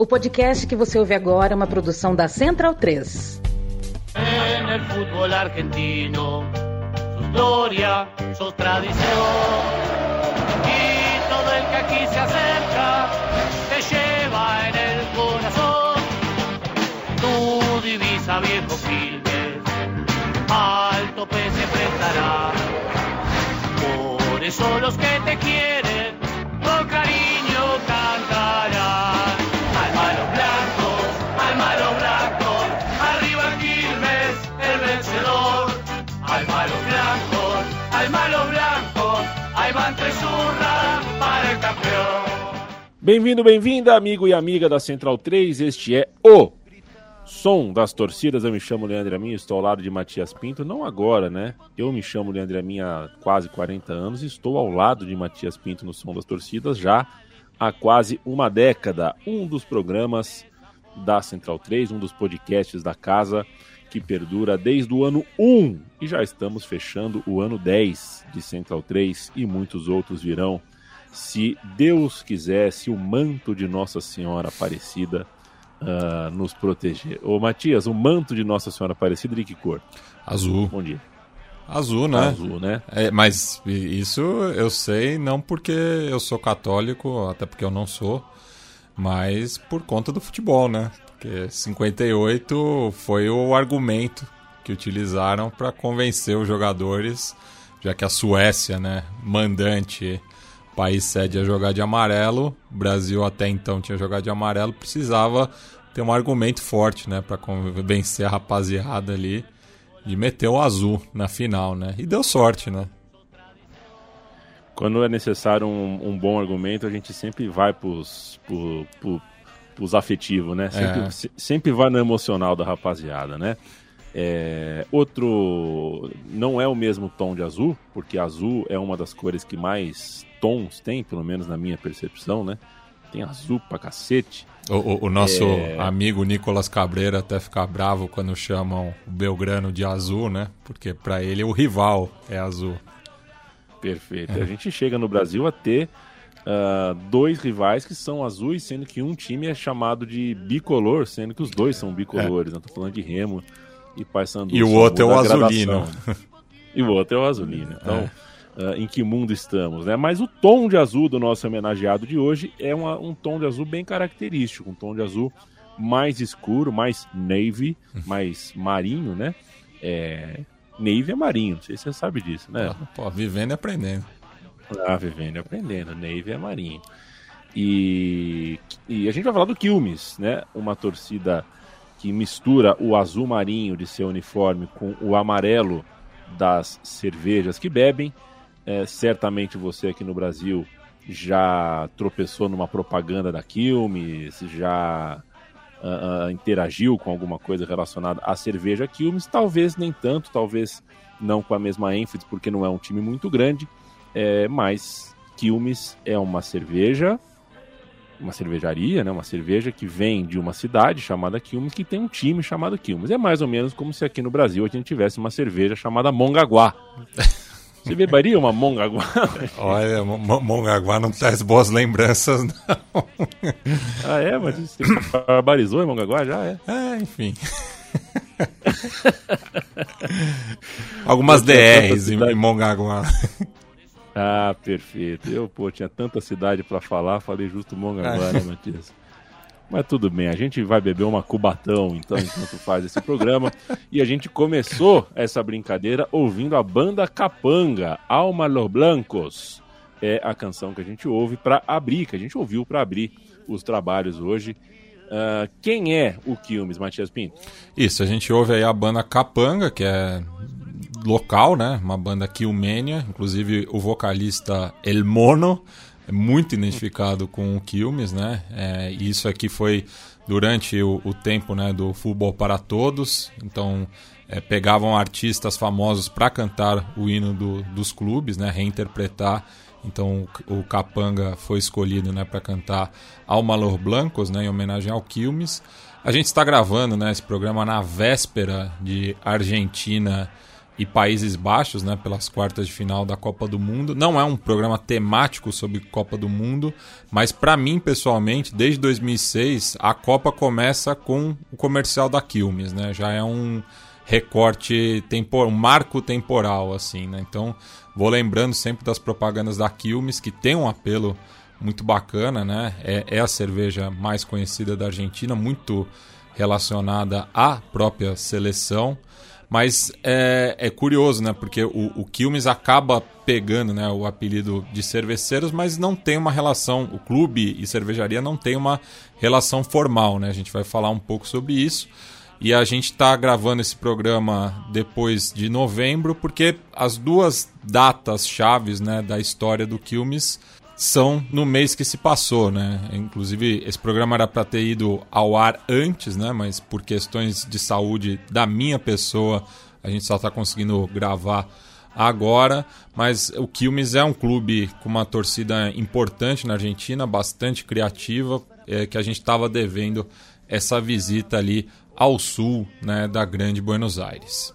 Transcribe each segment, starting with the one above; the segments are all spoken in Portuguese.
O podcast que você ouve agora é uma produção da Central 3. En el fútbol argentino, su historia, su tradición. Y todo el que aquí se acerca, te lleva en el corazón. Tu divisa, viejo Quilmes, al tope se enfrentará. Por eso los que te quieren, Bem-vindo, bem-vinda, amigo e amiga da Central 3. Este é o som das torcidas. Eu me chamo Leandro Amin, estou ao lado de Matias Pinto. Não agora, né? Eu me chamo Leandro Amin há quase 40 anos e estou ao lado de Matias Pinto no som das torcidas já há quase uma década. Um dos programas da Central 3, um dos podcasts da casa que perdura desde o ano 1 e já estamos fechando o ano 10 de Central 3 e muitos outros virão se Deus quiser, se o manto de Nossa Senhora Aparecida ah, nos proteger. Ô Matias, o manto de Nossa Senhora Aparecida de que cor? Azul. Bom dia. Azul, né? Azul, né? É, mas isso eu sei não porque eu sou católico, até porque eu não sou, mas por conta do futebol, né? Porque 58 foi o argumento que utilizaram para convencer os jogadores, já que a Suécia, né, mandante, país sede a jogar de amarelo, o Brasil até então tinha jogado de amarelo, precisava ter um argumento forte, né, para convencer a rapaziada ali de meter o azul na final, né? E deu sorte, né? Quando é necessário um, um bom argumento, a gente sempre vai pros, pro, pro, pros afetivos, né? Sempre, É. se- sempre vai no emocional da rapaziada, né? É, outro não é o mesmo tom de azul, porque azul é uma das cores que mais tons tem, pelo menos na minha percepção, né? Tem azul pra cacete. O, o- o nosso É. amigo Nicolas Cabreira até fica bravo quando chamam o Belgrano de azul, né? Porque pra ele o rival é azul. Perfeito. A gente chega no Brasil a ter ah, dois rivais que são azuis, sendo que um time é chamado de bicolor, sendo que os dois são bicolores. Não tô falando de Remo e Paysandu. E o outro é o azulino. e o outro é o azulino. Então, Ah, em que mundo estamos, né? Mas o tom de azul do nosso homenageado de hoje é uma- um tom de azul bem característico, um tom de azul mais escuro, mais navy, mais marinho, né? É, navy é marinho, não sei se você sabe disso, né? Pô, vivendo e aprendendo. Ah, vivendo e aprendendo. Navy é marinho. E, e a gente vai falar do Quilmes, né? Uma torcida que mistura o azul marinho de seu uniforme com o amarelo das cervejas que bebem. É, certamente você aqui no Brasil já tropeçou numa propaganda da Quilmes, já ah, ah, interagiu com alguma coisa relacionada à cerveja Quilmes. Talvez nem tanto, talvez não com a mesma ênfase, porque não é um time muito grande. É, mas Quilmes é uma cerveja, uma cervejaria, né? Uma cerveja que vem de uma cidade chamada Quilmes, que tem um time chamado Quilmes. É mais ou menos como se aqui no Brasil a gente tivesse uma cerveja chamada Mongaguá. Você beberia uma Mongaguá? Olha, Mo- Mo- Mongaguá não traz boas lembranças, não. ah, é? Mas você barbarizou em Mongaguá? Já é. É, enfim. Algumas DRs em em Mongaguá. Ah, perfeito. Eu, pô, tinha tanta cidade pra falar, falei justo Mongaguá, né, Matias? Mas tudo bem, a gente vai beber uma cubatão, então, enquanto faz esse programa. E a gente começou essa brincadeira ouvindo a banda Capanga, Alma Los Blancos. É a canção que a gente ouve pra abrir, que a gente ouviu pra abrir os trabalhos hoje. Ah, quem é o Quilmes, Matias Pinto? Isso, a gente ouve aí a banda Capanga, que é local, né? Uma banda Quilmênia, inclusive o vocalista El Mono muito identificado com o Quilmes, né? É, isso aqui foi durante o, o tempo né, do Futebol para Todos, então é, pegavam artistas famosos para cantar o hino do- dos clubes, né? Reinterpretar. Então o, o Capanga foi escolhido né, para cantar Almalor Blancos, né, em homenagem ao Quilmes. A gente está gravando né, esse programa na véspera de Argentina e Países Baixos, né, pelas quartas de final da Copa do Mundo. Não é um programa temático sobre Copa do Mundo, mas para mim pessoalmente, desde 2006, a Copa começa com o comercial da Quilmes, né? Já é um recorte temporal, um marco temporal assim, né? Então, vou lembrando sempre das propagandas da Quilmes que tem um apelo muito bacana, né? É, é a cerveja mais conhecida da Argentina, muito relacionada à própria seleção. Mas é, é curioso, né? Porque o, o Quilmes acaba pegando né, o apelido de cerveceiros, mas não tem uma relação, o clube e cervejaria não tem uma relação formal, né? A gente vai falar um pouco sobre isso. E a gente está gravando esse programa depois de novembro, porque as duas datas chaves né, da história do Quilmes são no mês que se passou, né? Inclusive, esse programa era para ter ido ao ar antes, né? Mas por questões de saúde da minha pessoa, a gente só está conseguindo gravar agora. Mas o Quilmes é um clube com uma torcida importante na Argentina, bastante criativa, é, que a gente estava devendo essa visita ali ao sul né, da grande Buenos Aires.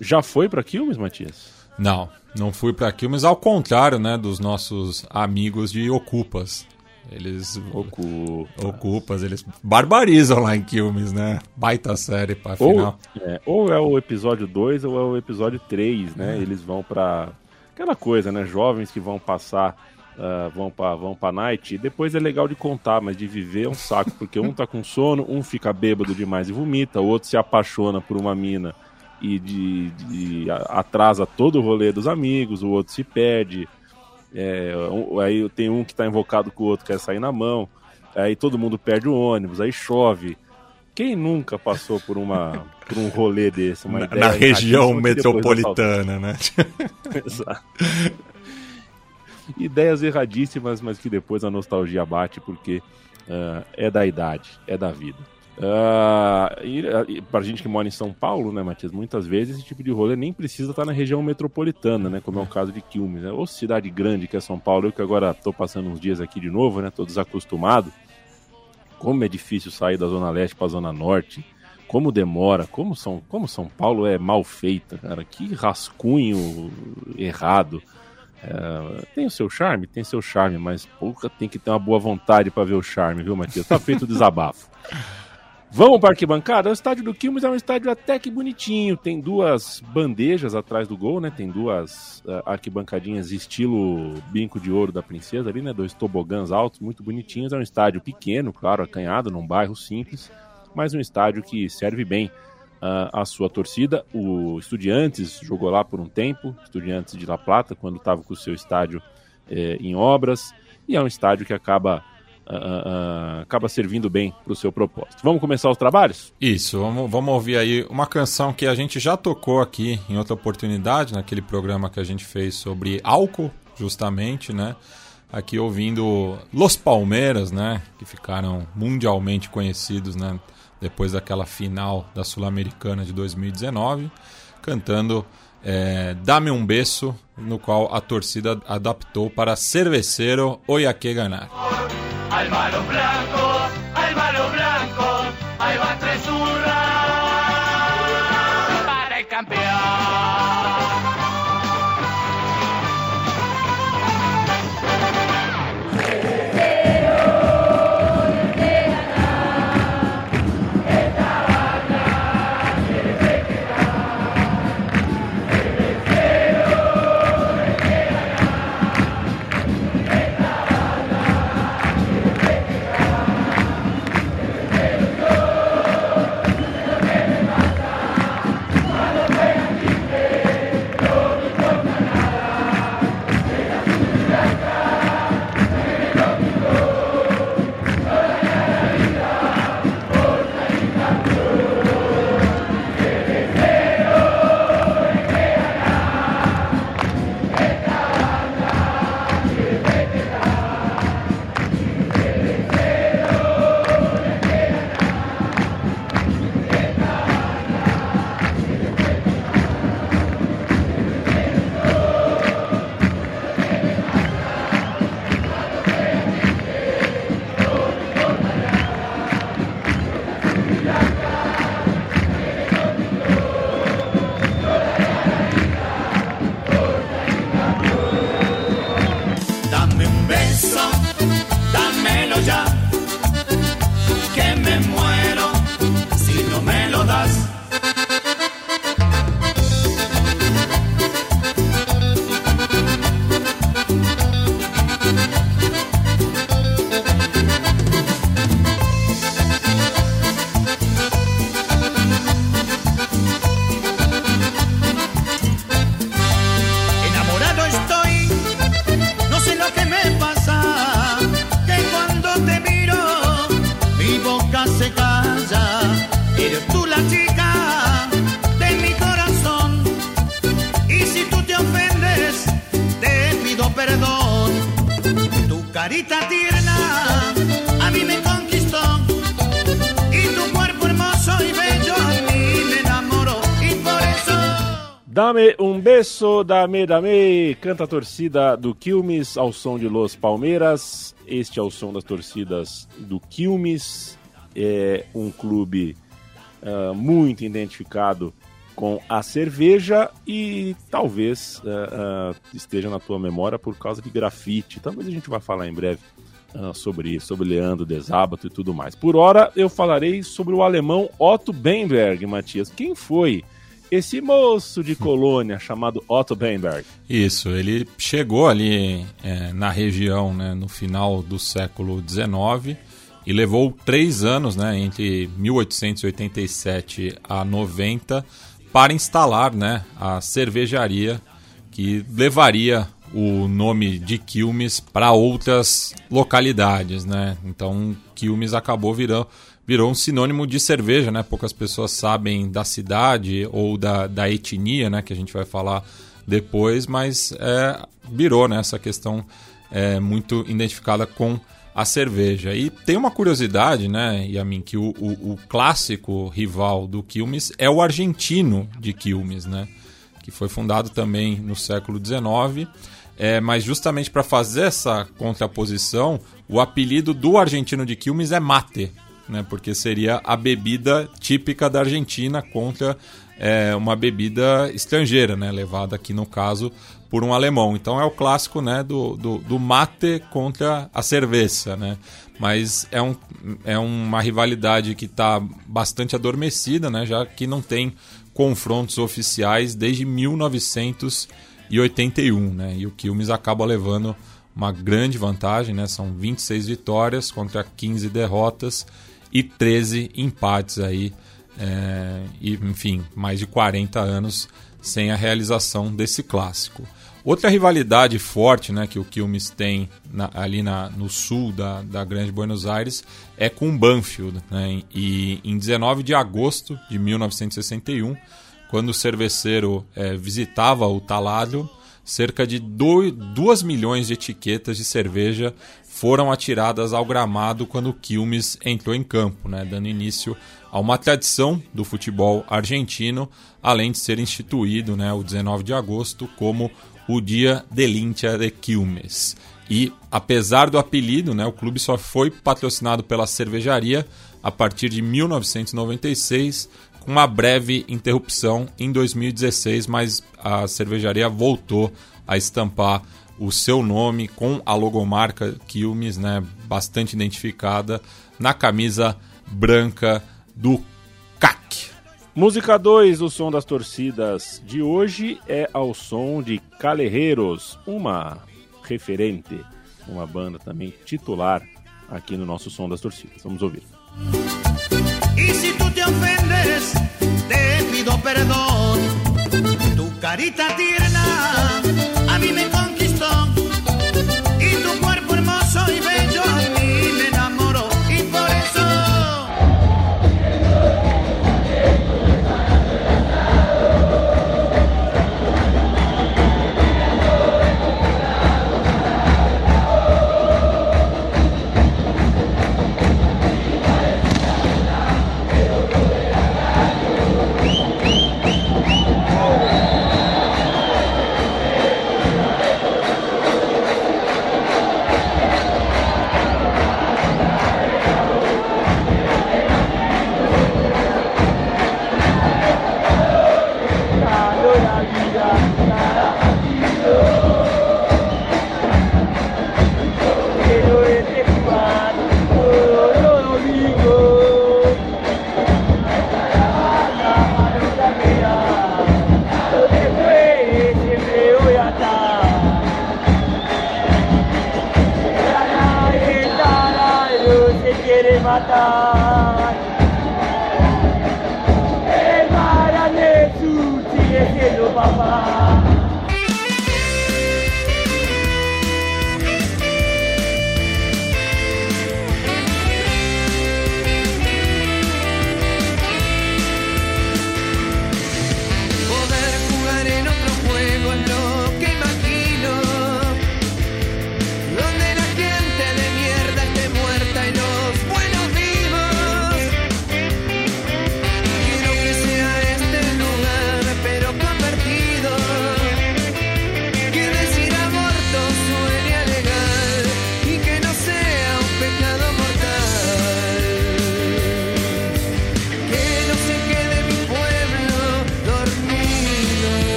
Já foi para Quilmes, Matias? Não, não fui para Quilmes, ao contrário, né, dos nossos amigos de Ocupas. Eles Ocupas. Ocupas, eles barbarizam lá em Quilmes, né? Baita série para final. É, ou é o episódio 2 ou é o episódio 3, né? É. Eles vão para aquela coisa, né? Jovens que vão passar Uh, vão para vão pra night. E depois é legal de contar, mas de viver é um saco, porque um tá com sono, um fica bêbado demais e vomita, o outro se apaixona por uma mina e de, de, atrasa todo o rolê dos amigos, o outro se perde. É, aí tem um que está invocado com o outro quer sair na mão. Aí todo mundo perde o ônibus, aí chove. Quem nunca passou por uma por um rolê desse? na, na região metropolitana, né? Exato. Ideias erradíssimas, mas que depois a nostalgia bate porque uh, é da idade, é da vida. Uh, e, e pra gente que mora em São Paulo, né, Matias, muitas vezes esse tipo de rolê nem precisa estar na região metropolitana, né, como é o caso de Quilmes, né, ou cidade grande que é São Paulo, eu que agora tô passando uns dias aqui de novo, né, tô desacostumado, como é difícil sair da Zona Leste pra Zona Norte, como demora, como São, como São Paulo é mal feita, cara, que rascunho errado, é, tem o seu charme? Tem seu charme, mas pouca tem que ter uma boa vontade para ver o charme, viu, Matias? Tá feito o desabafo. Vamos para a arquibancada? O estádio do Quilmes é um estádio até que bonitinho. Tem duas bandejas atrás do gol, né? Tem duas uh, arquibancadinhas estilo Binco de Ouro da Princesa ali, né? Dois tobogãs altos, muito bonitinhos. É um estádio pequeno, claro, acanhado, num bairro simples, mas um estádio que serve bem uh, a sua torcida. O Estudiantes jogou lá por um tempo, Estudiantes de La Plata, quando estava com o seu estádio eh, em obras. E é um estádio que acaba uh, acaba servindo bem para o seu propósito. Vamos começar os trabalhos? Isso, vamos, vamos ouvir aí uma canção que a gente já tocou aqui em outra oportunidade, naquele programa que a gente fez sobre álcool, justamente, né? Aqui ouvindo Los Palmeiras, né? Que ficaram mundialmente conhecidos, né? Depois daquela final da Sul-Americana de 2019, cantando é, Dame um Beso, no qual a torcida adaptou para Cerveceiro Oiaque Ganar. Al Dame um beso, dame, dame. Canta a torcida do Quilmes ao som de Los Palmeiras. Este é o som das torcidas do Quilmes. É um clube uh, muito identificado com a cerveja e talvez uh, uh, esteja na tua memória por causa de grafite. Talvez a gente vá falar em breve sobre isso, sobre Leandro Desábato e tudo mais. Por hora, eu falarei sobre o alemão Otto Benberg, Matias. Quem foi? Esse moço de colônia chamado Otto Bemberg. Isso, ele chegou ali é, na região né, no final do século XIX e levou três anos, né, entre 1887 a 90, para instalar né, a cervejaria que levaria o nome de Quilmes para outras localidades, né? Então Quilmes acabou virando virou um sinônimo de cerveja, né? Poucas pessoas sabem da cidade ou da, da etnia, né? Que a gente vai falar depois, mas é, virou né, essa questão é, muito identificada com a cerveja. E tem uma curiosidade, né, Yamin, que o, o, o, clássico rival do Quilmes é o argentino de Quilmes, né? Que foi fundado também no século XIX. É, mas justamente para fazer essa contraposição, o apelido do argentino de Quilmes é mate, né? Porque seria a bebida típica da Argentina contra é, uma bebida estrangeira, né? Levada aqui no caso por um alemão. Então é o clássico, né? Do, do, do mate contra a cerveja, né? Mas é, um, é uma rivalidade que está bastante adormecida, né? Já que não tem confrontos oficiais desde 1981, né? E o Quilmes acaba levando uma grande vantagem, né? São 26 vitórias contra 15 derrotas e 13 empates aí. É, e, enfim, mais de 40 anos sem a realização desse clássico. Outra rivalidade forte né, que o Quilmes tem na, ali na, no sul da, da Grande Buenos Aires é com o Banfield. Né, e em 19 de agosto de 1961, quando o cerveceiro é, visitava o taladro, cerca de 2 milhões de etiquetas de cerveja foram atiradas ao gramado quando o Quilmes entrou em campo, né, dando início a uma tradição do futebol argentino, além de ser instituído né, o 19 de agosto como o Dia del Hincha de Quilmes. E, apesar do apelido, né, o clube só foi patrocinado pela cervejaria a partir de 1996, com uma breve interrupção em 2016, mas a cervejaria voltou a estampar o seu nome com a logomarca Quilmes, né, bastante identificada, na camisa branca do CAC. Música 2 do som das torcidas de hoje é ao som de Calerreiros, uma referente, uma banda também titular aqui no nosso som das torcidas. Vamos ouvir. E se tu te ofendes, te pido perdão. Tu carita tierna 啊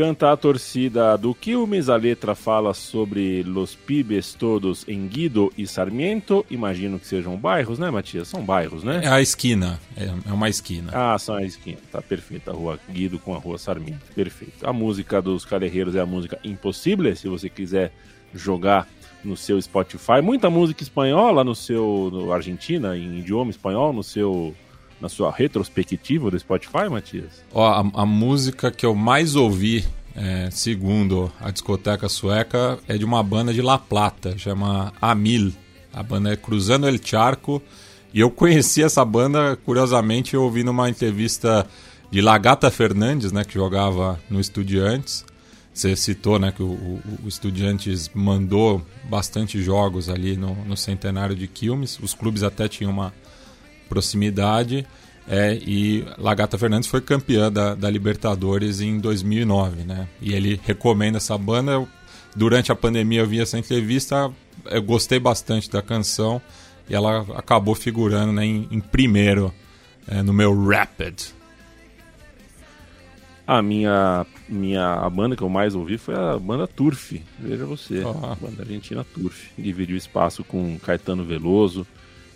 Canta a torcida do Quilmes, a letra fala sobre los pibes todos em Guido e Sarmiento. Imagino que sejam bairros, né, Matias? São bairros, né? É a esquina, é, é uma esquina. Ah, são a esquina. Tá perfeito. A rua Guido com a rua Sarmiento. Perfeito. A música dos Calerreiros é a música Impossível, se você quiser jogar no seu Spotify. Muita música espanhola no seu no Argentina, em idioma espanhol, no seu na sua retrospectiva do Spotify, Matias? Ó, a, a música que eu mais ouvi, é, segundo a discoteca sueca, é de uma banda de La Plata, chama Amil. A banda é Cruzando El Charco. E eu conheci essa banda, curiosamente, eu ouvi numa entrevista de Lagata Fernandes, né, que jogava no Estudiantes. Você citou né, que o, o, o Estudiantes mandou bastante jogos ali no, no centenário de Quilmes. Os clubes até tinham uma proximidade. É, e Lagata Fernandes foi campeã da, da, Libertadores em 2009, né? E ele recomenda essa banda. Eu, durante a pandemia eu vi essa entrevista, eu gostei bastante da canção e ela acabou figurando né, em, em primeiro é, no meu Rapid. A minha, minha a banda que eu mais ouvi foi a banda Turf. Veja você, oh. a banda argentina Turf. Dividiu espaço com Caetano Veloso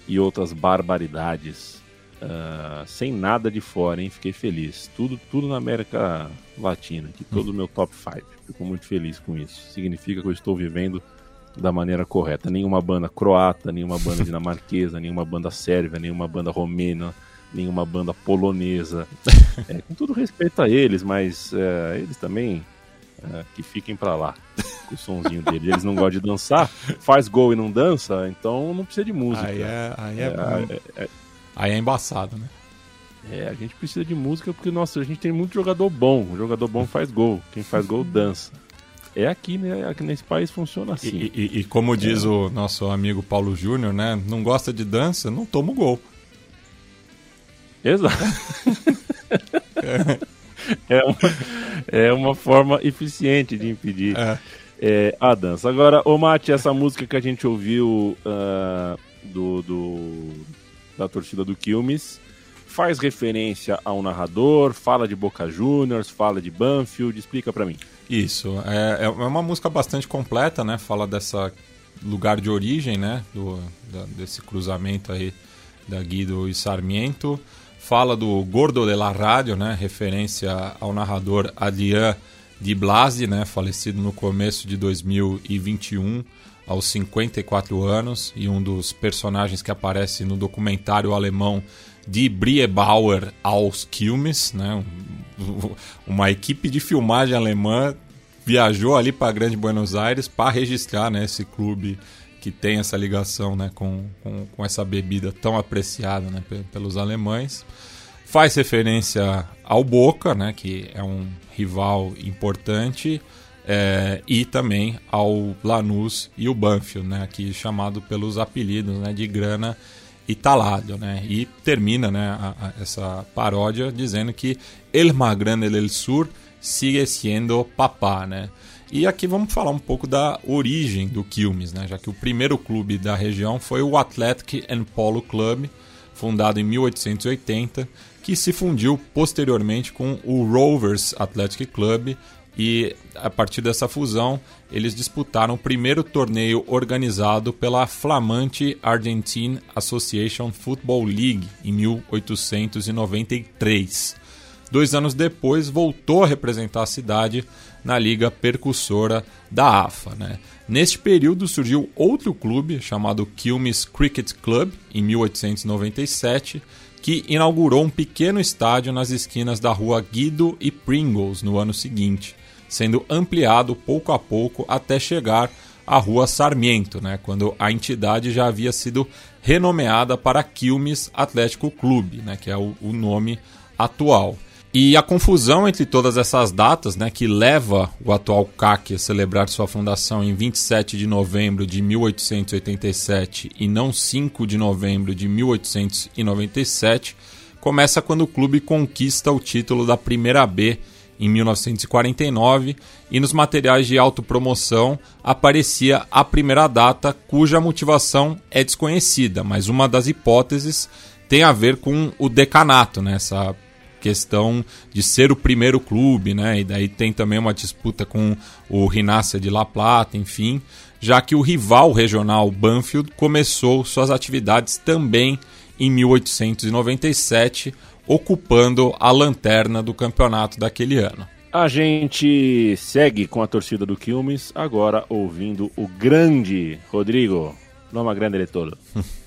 e outras barbaridades. Uh, sem nada de fora, hein? Fiquei feliz. Tudo, tudo na América Latina, que todo o meu top 5. Fico muito feliz com isso. Significa que eu estou vivendo da maneira correta. Nenhuma banda croata, nenhuma banda dinamarquesa, nenhuma banda sérvia, nenhuma banda romena, nenhuma banda polonesa. É, com todo respeito a eles, mas é, eles também é, que fiquem para lá com o sonzinho dele. Eles não gostam de dançar, faz gol e não dança, então não precisa de música. Aí é, aí é, é, é, é aí é embaçado, né? É, a gente precisa de música porque, nossa, a gente tem muito jogador bom. O jogador bom faz gol. Quem faz gol dança. É aqui, né? Aqui nesse país funciona assim. E, e, e como diz é. o nosso amigo Paulo Júnior, né? Não gosta de dança, não toma o gol. Exato. é, uma, é uma forma eficiente de impedir é. É, a dança. Agora, ô Mate, essa música que a gente ouviu uh, do, do, da torcida do Quilmes faz referência a um narrador, fala de Boca Juniors, fala de Banfield, explica para mim. Isso, é, é uma música bastante completa, né? Fala dessa lugar de origem, né? Do, da, desse cruzamento aí da Guido e Sarmiento fala do Gordo de la Rádio, né, referência ao narrador Adrian Di Blasi, né, falecido no começo de 2021, aos 54 anos, e um dos personagens que aparece no documentário alemão Die Briebauer aus Kilmes, né, uma equipe de filmagem alemã viajou ali para Grande Buenos Aires para registrar né, esse clube que tem essa ligação né, com, com, com essa bebida tão apreciada né, pelos alemães. Faz referência ao Boca, né, que é um rival importante, é, e também ao Lanús e o Banfield, né, aqui chamado pelos apelidos né, de Grana e Talado, né? E termina né, a, a, essa paródia dizendo que El Magrande del Sur sigue siendo papá, né? E aqui vamos falar um pouco da origem do Quilmes, né? já que o primeiro clube da região foi o Athletic and Polo Club, fundado em 1880, que se fundiu posteriormente com o Rovers Athletic Club e a partir dessa fusão eles disputaram o primeiro torneio organizado pela flamante Argentine Association Football League em 1893. Dois anos depois voltou a representar a cidade na liga percussora da AFA. Né? Neste período surgiu outro clube chamado Quilmes Cricket Club, em 1897, que inaugurou um pequeno estádio nas esquinas da rua Guido e Pringles no ano seguinte, sendo ampliado pouco a pouco até chegar à rua Sarmiento, né, quando a entidade já havia sido renomeada para Quilmes Atlético Clube, né, que é o, o nome atual. E a confusão entre todas essas datas, né, que leva o atual CAC a celebrar sua fundação em 27 de novembro de 1887 e não 5 de novembro de 1897, começa quando o clube conquista o título da Primeira B em 1949 e nos materiais de autopromoção aparecia a primeira data cuja motivação é desconhecida, mas uma das hipóteses tem a ver com o decanato, né, essa questão de ser o primeiro clube, né? E daí tem também uma disputa com o Rinácia de La Plata, enfim, já que o rival regional Banfield começou suas atividades também em 1897, ocupando a lanterna do campeonato daquele ano. A gente segue com a torcida do Quilmes, agora ouvindo o grande Rodrigo. Noma grande de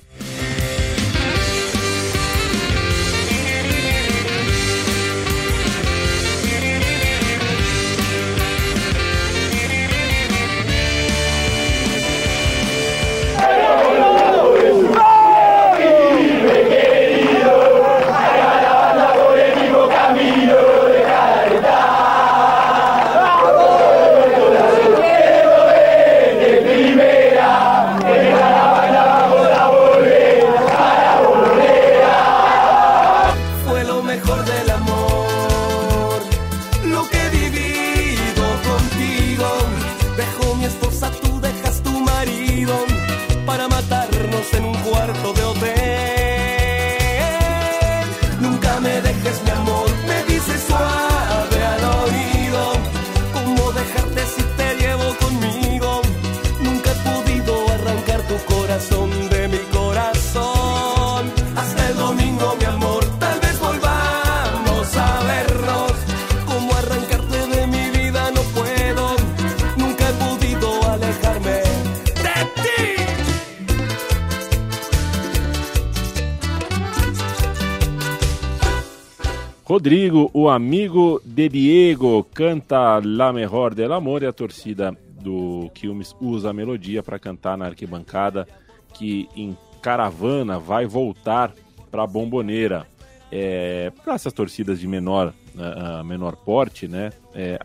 Rodrigo, o amigo de Diego, canta La Mejor del Amor e a torcida do Quilmes usa a melodia para cantar na arquibancada que em caravana vai voltar para a Bomboneira. É, para essas torcidas de menor, uh, menor porte, né, é,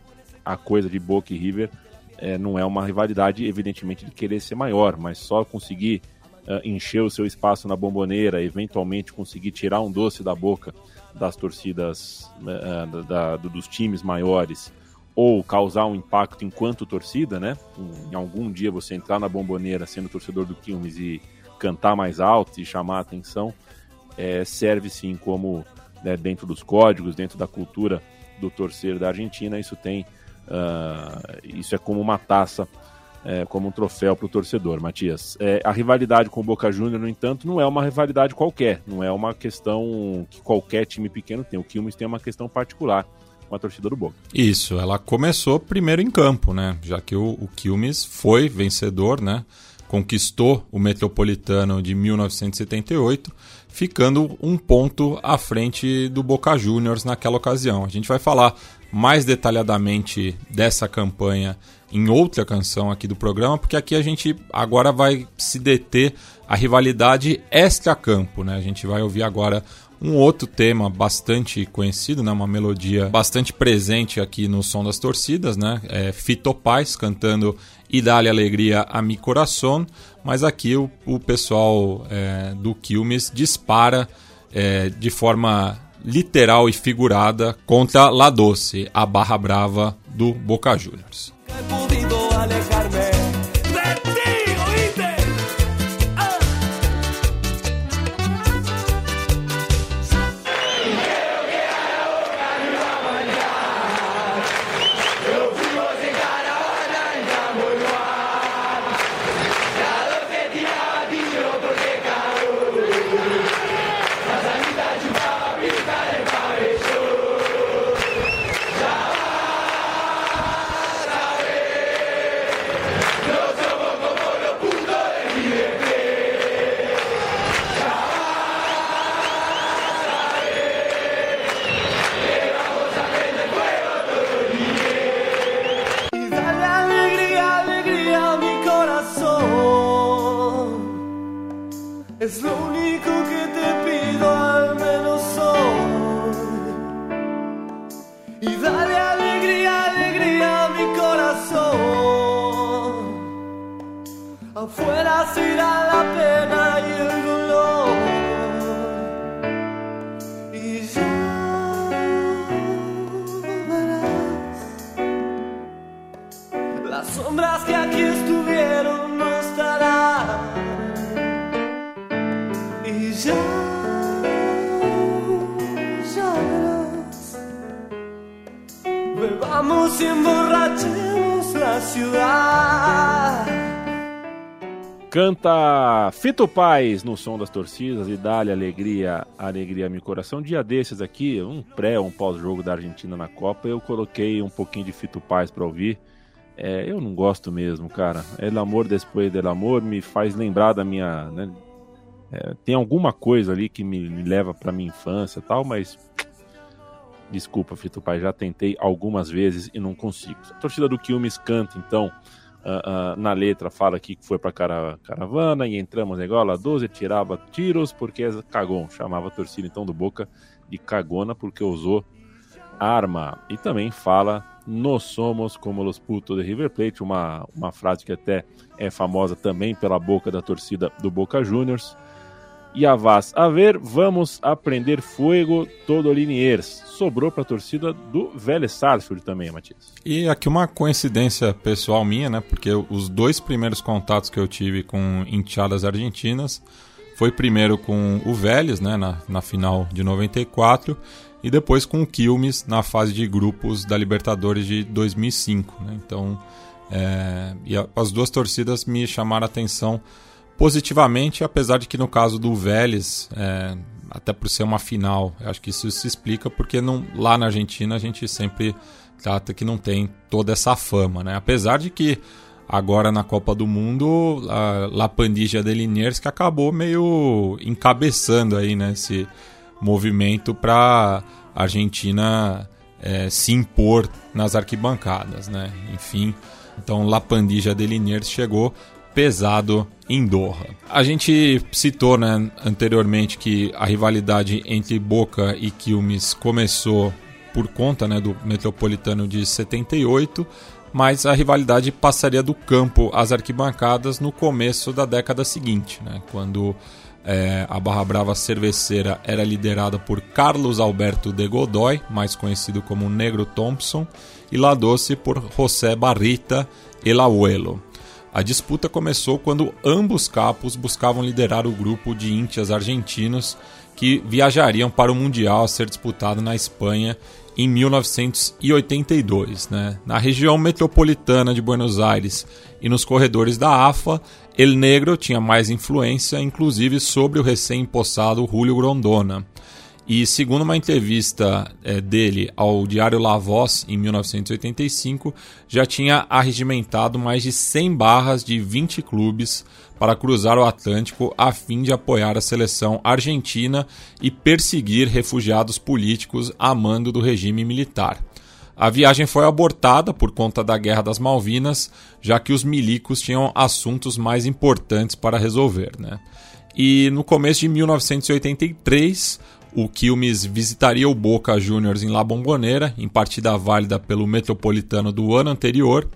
a coisa de Boca e River é, não é uma rivalidade, evidentemente, de querer ser maior, mas só conseguir uh, encher o seu espaço na Bomboneira, eventualmente conseguir tirar um doce da boca das torcidas uh, da, dos times maiores ou causar um impacto enquanto torcida, né? Em algum dia você entrar na bomboneira sendo torcedor do Quilmes e cantar mais alto e chamar a atenção, é, serve sim como né, dentro dos códigos, dentro da cultura do torcer da Argentina, isso tem uh, isso é como uma taça é, como um troféu para o torcedor, Matias. É, a rivalidade com o Boca Júnior, no entanto, não é uma rivalidade qualquer, não é uma questão que qualquer time pequeno tem. O Quilmes tem uma questão particular com a torcida do Boca. Isso, ela começou primeiro em campo, né? Já que o, o Quilmes foi vencedor, né? Conquistou o Metropolitano de 1978, ficando um ponto à frente do Boca Juniors naquela ocasião. A gente vai falar mais detalhadamente dessa campanha em outra canção aqui do programa, porque aqui a gente agora vai se deter a rivalidade extra-campo, né? A gente vai ouvir agora um outro tema bastante conhecido, né? Uma melodia bastante presente aqui no som das torcidas, né? É Fito Paz cantando E Dale Alegria a Mi Coração, mas aqui o, o pessoal é, do Quilmes dispara é, de forma literal e figurada contra La Doce, a barra brava do Boca Juniors. Fito Paz no som das torcidas e dá-lhe alegria, alegria meu coração. Dia desses aqui, um pré, um pós-jogo da Argentina na Copa, eu coloquei um pouquinho de Fito Paz para ouvir. É, eu não gosto mesmo, cara. El amor depois del amor me faz lembrar da minha. Né? É, tem alguma coisa ali que me, me leva para minha infância e tal, mas desculpa, Fito Paz, já tentei algumas vezes e não consigo. A torcida do Quilmes canta, então Uh, uh, na letra fala aqui que foi para cara, caravana e entramos na iguala 12, tirava tiros porque cagão. Chamava a torcida então do Boca de cagona porque usou arma. E também fala nós somos como os putos de River Plate, uma, uma frase que até é famosa também pela boca da torcida do Boca Juniors. E a Vaz, a ver, vamos aprender fogo todo Liniers. Sobrou para a torcida do Vélez Sarsfield também, Matias. E aqui uma coincidência pessoal minha, né? Porque os dois primeiros contatos que eu tive com enteadas argentinas foi primeiro com o Vélez, né? Na, na final de 94 e depois com o Quilmes na fase de grupos da Libertadores de 2005, né? Então, é, e as duas torcidas me chamaram a atenção positivamente, apesar de que no caso do Vélez, é, até por ser uma final, acho que isso se explica porque não, lá na Argentina a gente sempre trata que não tem toda essa fama, né? Apesar de que agora na Copa do Mundo, a La Pandilla de Liniers que acabou meio encabeçando aí né, esse movimento para a Argentina é, se impor nas arquibancadas, né? Enfim, então La Pandilla de Liniers chegou pesado em Doha. A gente citou né, anteriormente que a rivalidade entre Boca e Quilmes começou por conta né, do Metropolitano de 78, mas a rivalidade passaria do campo às arquibancadas no começo da década seguinte, né, quando é, a Barra Brava Cerveceira era liderada por Carlos Alberto de Godoy, mais conhecido como Negro Thompson, e La Doce por José Barrita El Abuelo. A disputa começou quando ambos capos buscavam liderar o grupo de íntias argentinos que viajariam para o Mundial a ser disputado na Espanha em 1982. Né? Na região metropolitana de Buenos Aires e nos corredores da AFA, El Negro tinha mais influência, inclusive sobre o recém-impossado Julio Grondona. E segundo uma entrevista é, dele ao Diário La Voz em 1985, já tinha arregimentado mais de 100 barras de 20 clubes para cruzar o Atlântico a fim de apoiar a seleção argentina e perseguir refugiados políticos a mando do regime militar. A viagem foi abortada por conta da Guerra das Malvinas, já que os milicos tinham assuntos mais importantes para resolver. Né? E no começo de 1983, o Quilmes visitaria o Boca Juniors em La Bombonera, em partida válida pelo Metropolitano do ano anterior,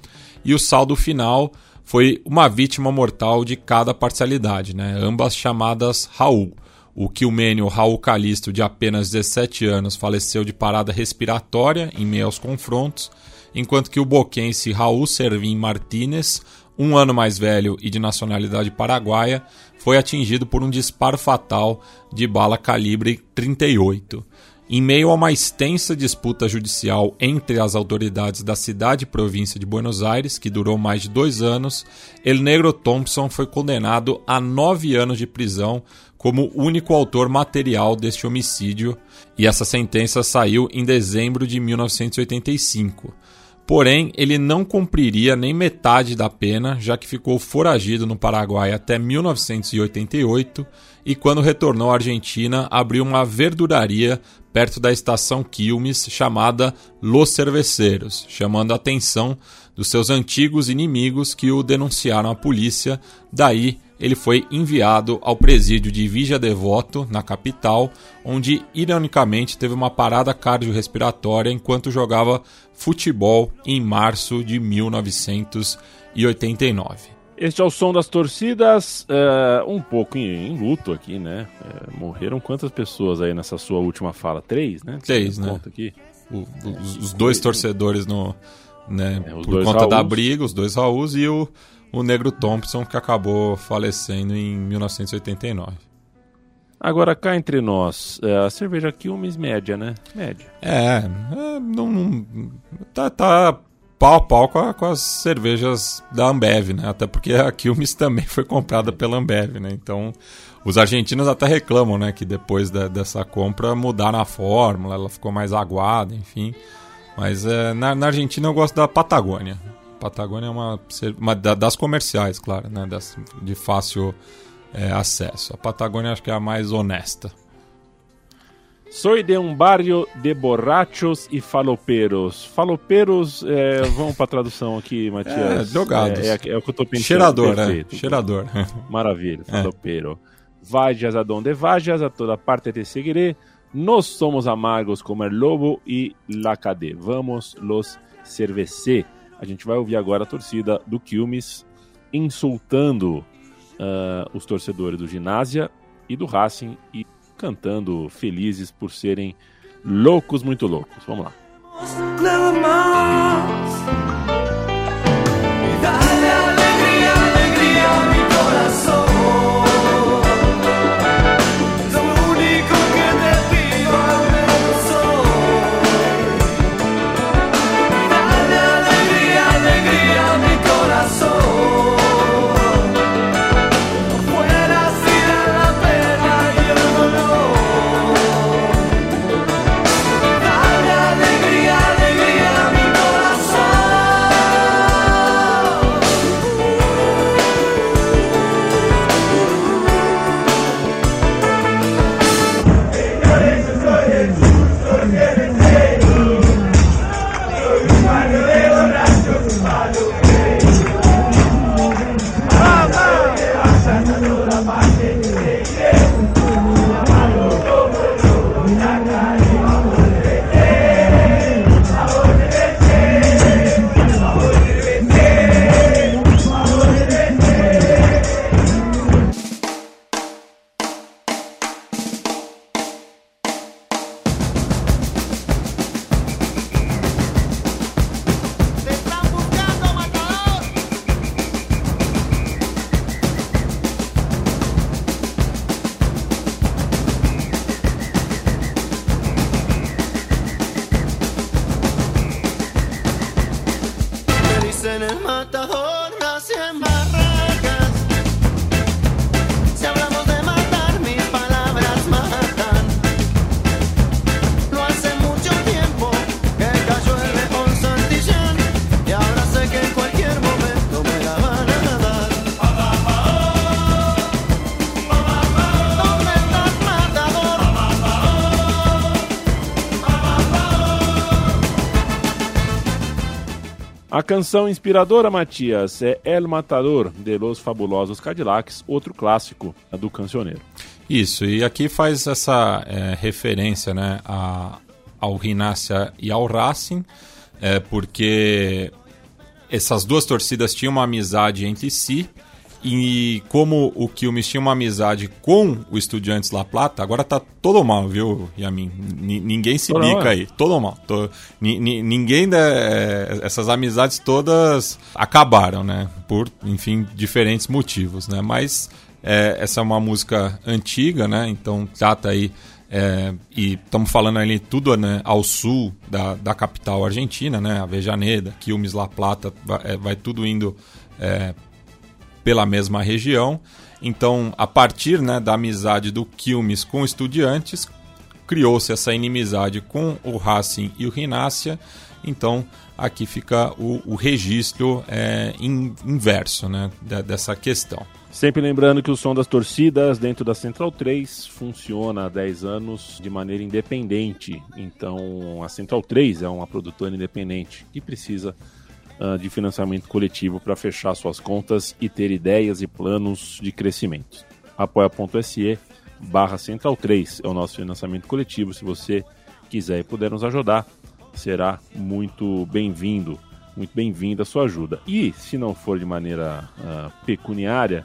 e o saldo final foi uma vítima mortal de cada parcialidade, né? ambas chamadas Raul. O quilmênio Raul Calisto, de apenas 17 anos, faleceu de parada respiratória em meio aos confrontos, enquanto que o boquense Raul Servin Martínez, um ano mais velho e de nacionalidade paraguaia, foi atingido por um disparo fatal de bala calibre 38. Em meio a uma extensa disputa judicial entre as autoridades da cidade e província de Buenos Aires, que durou mais de dois anos, El Negro Thompson foi condenado a nove anos de prisão como único autor material deste homicídio, e essa sentença saiu em dezembro de 1985. Porém, ele não cumpriria nem metade da pena, já que ficou foragido no Paraguai até 1988 e, quando retornou à Argentina, abriu uma verduraria perto da estação Quilmes chamada Los Cerveceros, chamando a atenção dos seus antigos inimigos que o denunciaram à polícia. Daí, ele foi enviado ao presídio de Vigia Devoto, na capital, onde ironicamente teve uma parada cardiorrespiratória enquanto jogava futebol em março de 1989. Este é o som das torcidas, uh, um pouco em, em, luto aqui, né? Uh, morreram quantas pessoas aí nessa sua última fala? Três, né? Três, né? Aqui. O, o, os, os, dois torcedores no, né, é, por conta Raús. da briga, os dois Raús e o, o Negro Thompson, que acabou falecendo em 1989. Agora, cá entre nós, é, a cerveja Quilmes média, né? Média. É, é, não, não- tá, tá pau a pau com, a- com as cervejas da Ambev, né? Até porque a Quilmes também foi comprada pela Ambev, né? Então, os argentinos até reclamam, né? Que depois da- dessa compra mudaram a fórmula, ela ficou mais aguada, enfim. Mas é, na, na Argentina eu gosto da Patagônia. Patagônia é uma, uma da- das comerciais, claro, né? Das, de fácil é, acesso. A Patagônia acho que é a mais honesta. Soy de um barrio de borrachos e faloperos. Faloperos, é, vamos para tradução aqui, Matias. É, drogados. É, é, é o que eu tô pensando. Cheirador, né? Perfeito. Cheirador. Maravilha, falopero. Vayas a donde vayas, a toda parte te seguiré. Nós somos amargos como el lobo e la cadê. Vamos los cervecer. A gente vai ouvir agora a torcida do Quilmes insultando ah, os torcedores do Ginásia e do Racing e cantando felizes por serem loucos, muito loucos. Vamos lá. nada canção inspiradora, Matias, é El Matador, de Los Fabulosos Cadillacs, outro clássico do cancioneiro. Isso, e aqui faz essa é, referência né, a, ao Rinácia e ao Racing, é, porque essas duas torcidas tinham uma amizade entre si, e como o Quilmes tinha uma amizade com o Estudiantes La Plata, agora tá todo mal, viu, Yamin? Ni- ninguém se Todo bica mal? aí, todo mal. Ninguém, da- essas amizades todas acabaram, né? Por, enfim, diferentes motivos, né? Mas é, essa é uma música antiga, né? Então trata aí. é, e estamos falando ali tudo né, ao sul da, da capital argentina, né? Avejaneda, Quilmes, La Plata, vai, é, vai tudo indo é, pela mesma região. Então, a partir né, da amizade do Quilmes com Estudiantes, criou-se essa inimizade com o Racing e o Rinácia. Então, aqui fica o, o registro é, in- inverso né, de- dessa questão. Sempre lembrando que o som das torcidas dentro da Central 3 funciona há 10 anos de maneira independente. Então, a Central 3 é uma produtora independente que precisa ah, de financiamento coletivo para fechar suas contas e ter ideias e planos de crescimento. apoia.se barra Central 3 é o nosso financiamento coletivo. Se você quiser e puder nos ajudar, será muito bem-vindo, muito bem-vinda a sua ajuda. E se não for de maneira ah, pecuniária,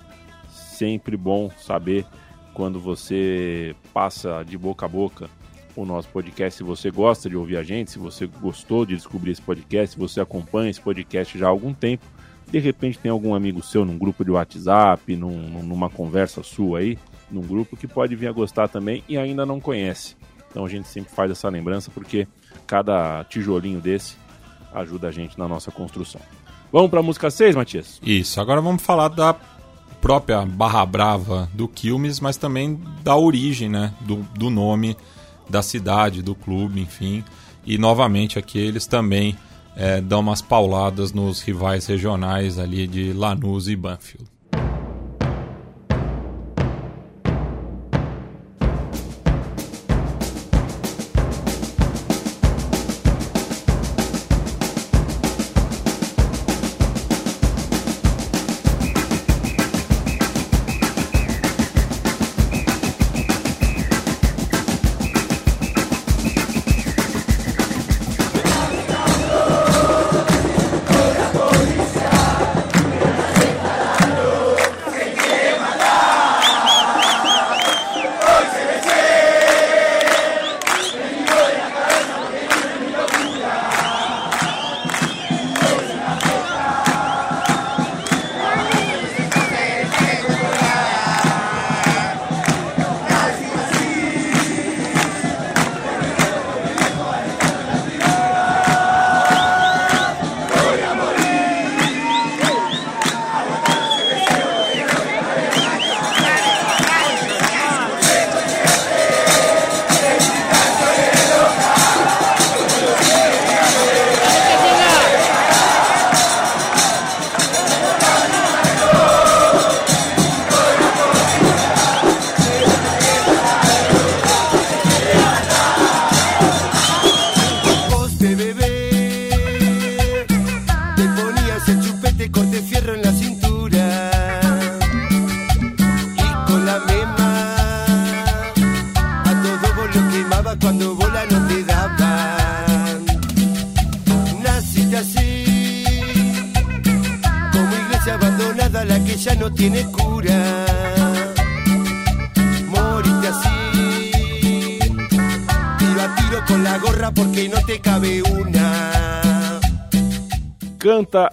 sempre bom saber quando você passa de boca a boca o nosso podcast, se você gosta de ouvir a gente, se você gostou de descobrir esse podcast, se você acompanha esse podcast já há algum tempo, de repente tem algum amigo seu num grupo de WhatsApp, num- numa conversa sua aí, num grupo que pode vir a gostar também e ainda não conhece. Então a gente sempre faz essa lembrança porque cada tijolinho desse ajuda a gente na nossa construção. Vamos para a música 6, Matias? Isso, agora vamos falar da própria Barra Brava do Quilmes, mas também da origem né, do, do nome da cidade, do clube, enfim. E novamente aqui eles também é, dão umas pauladas nos rivais regionais ali de Lanús e Banfield.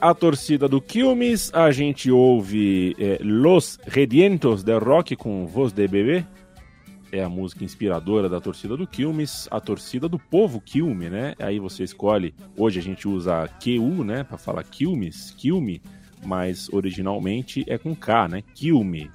A torcida do Quilmes, a gente ouve é, Los Redientos del Rock com Voz de Bebê. É a música inspiradora da torcida do Quilmes, a torcida do povo Quilme, né? Aí você escolhe, hoje a gente usa QU, né, para falar Quilmes, Quilme, mas originalmente é com K, né? Quilme,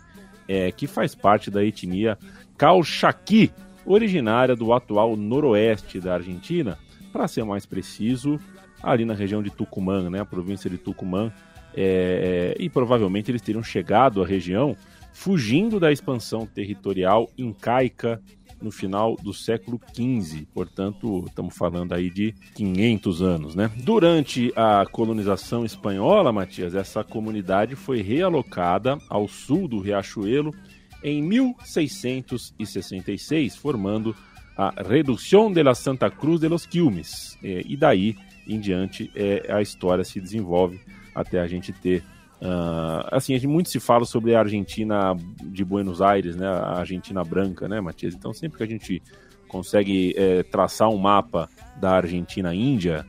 é, que faz parte da etnia Calchaquí, originária do atual noroeste da Argentina, para ser mais preciso, ali na região de Tucumã, né, a província de Tucumã, é, é, e provavelmente eles teriam chegado à região fugindo da expansão territorial incaica no final do século XV, portanto, estamos falando aí de 500 anos, né? Durante a colonização espanhola, Matias, essa comunidade foi realocada ao sul do Riachuelo em 1666, formando a Reducción de la Santa Cruz de los Quilmes. É, e daí em diante é, a história se desenvolve até a gente ter. Uh, assim, a gente, muito se fala sobre a Argentina de Buenos Aires, né? A Argentina branca, né, Matias? Então, sempre que a gente consegue é, traçar um mapa da Argentina-Índia,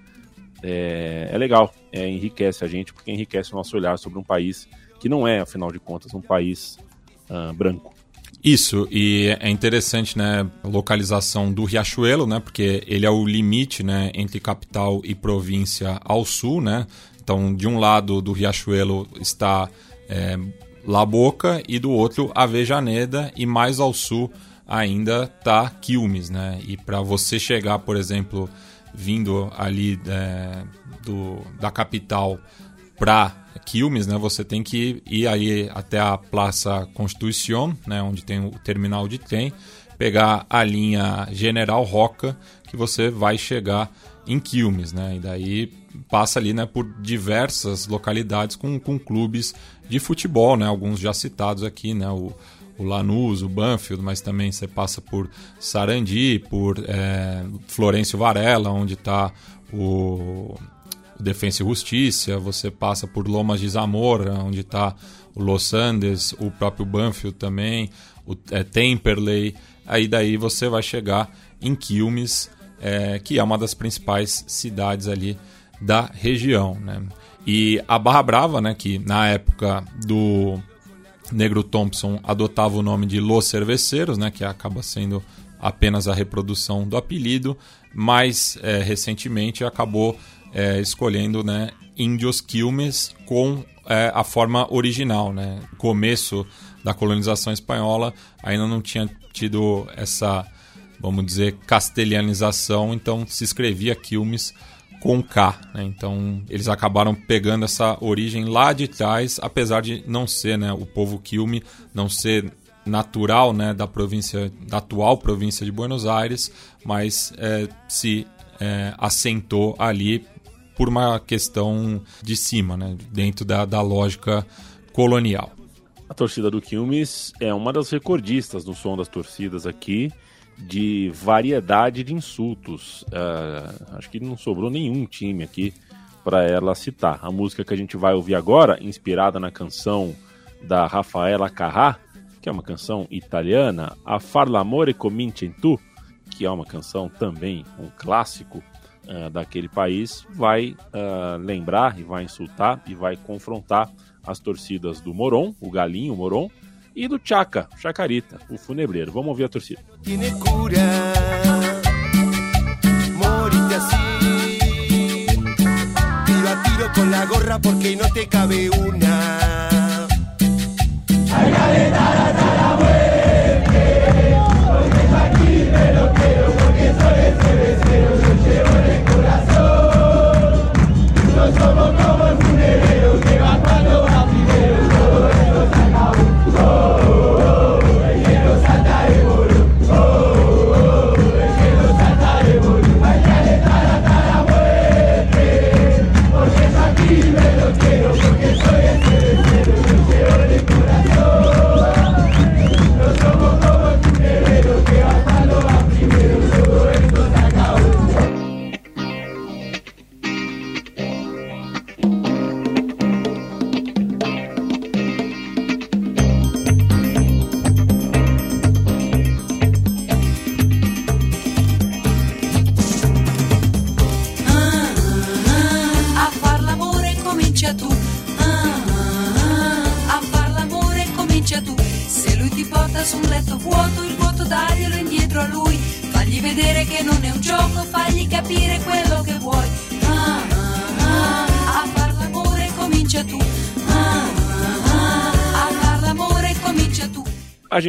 é, é legal, é, enriquece a gente, porque enriquece o nosso olhar sobre um país que não é, afinal de contas, um país uh, branco. Isso, e é interessante, né, a localização do Riachuelo, né, porque ele é o limite, né, entre capital e província ao sul, né, então de um lado do Riachuelo está é, La Boca e do outro Avejaneda e mais ao sul ainda tá Quilmes, né, e para você chegar, por exemplo, vindo ali é, do, da capital para Quilmes, né, você tem que ir aí até a Praça Constituição, né, onde tem o terminal de trem, pegar a linha General Roca, que você vai chegar em Quilmes, né, e daí passa ali, né, por diversas localidades com, com clubes de futebol, né, alguns já citados aqui, né, o, o Lanús, o Banfield, mas também você passa por Sarandi, por é, Florencio Varela, onde está o o Defensa e Justiça, você passa por Lomas de Zamora, onde está o Los Andes, o próprio Banfield também, o é, Temperley, aí daí você vai chegar em Quilmes, é, que é uma das principais cidades ali da região, né? E a Barra Brava, né, que na época do Negro Thompson adotava o nome de Los Cerveceiros, né, que acaba sendo apenas a reprodução do apelido, mas é, recentemente acabou é, escolhendo né, Índios Quilmes com é, a forma original. Né? começo da colonização espanhola ainda não tinha tido essa, vamos dizer, castelhanização, então se escrevia Quilmes com K. Né? Então eles acabaram pegando essa origem lá de trás, apesar de não ser, né, o povo Quilme não ser natural né, da província, da atual província de Buenos Aires, mas é, se é, assentou ali por uma questão de cima, né, dentro da, da lógica colonial. A torcida do Quilmes é uma das recordistas no som das torcidas aqui de variedade de insultos. Uh, acho que não sobrou nenhum time aqui para ela citar. A música que a gente vai ouvir agora, inspirada na canção da Rafaela Carrà, que é uma canção italiana, A Far l'amore comincia in tu, que é uma canção também, um clássico uh, daquele país, vai uh, lembrar e vai insultar e vai confrontar as torcidas do Moron, o Galinho Moron, e do Chaca, Chacarita, o funebreiro. Vamos ouvir a torcida. Con la gorra porque no te cabe una.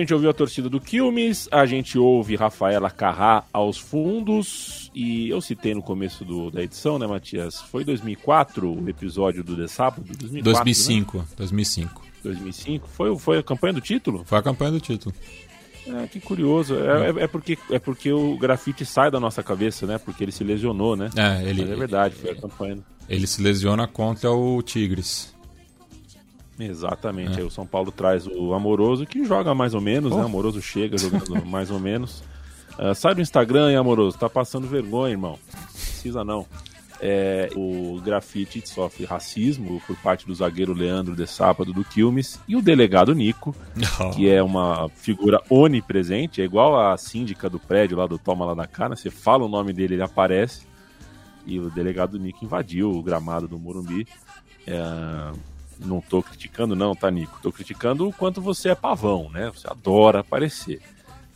Gente ouviu a torcida do Quilmes, a gente ouve Rafaela Carrá aos fundos, e eu citei no começo do, da edição, né, Matias? Foi 2004 o episódio do The Sábado? 2004, 2005, né? 2005. 2005. Foi, foi a campanha do título? Foi a campanha do título. É, que curioso. É, é, é, porque, é porque o grafite sai da nossa cabeça, né? Porque ele se lesionou, né? É, ele, Mas é verdade, foi a campanha. Ele se lesiona contra o Tigres. Exatamente. É. Aí o São Paulo traz o Amoroso, que joga mais ou menos, oh. né? Amoroso chega jogando mais ou menos. Uh, sai do Instagram, hein, Amoroso? Tá passando vergonha, irmão. Precisa não. É, o grafite sofre racismo por parte do zagueiro Leandro de Sábado do Quilmes e o delegado Nico, oh. que é uma figura onipresente, é igual a síndica do prédio lá do Toma lá da Cara, você fala o nome dele, ele aparece. E o delegado Nico invadiu o gramado do Morumbi. É, não tô criticando, não, tá, Nico? Tô criticando o quanto você é pavão, né? Você adora aparecer.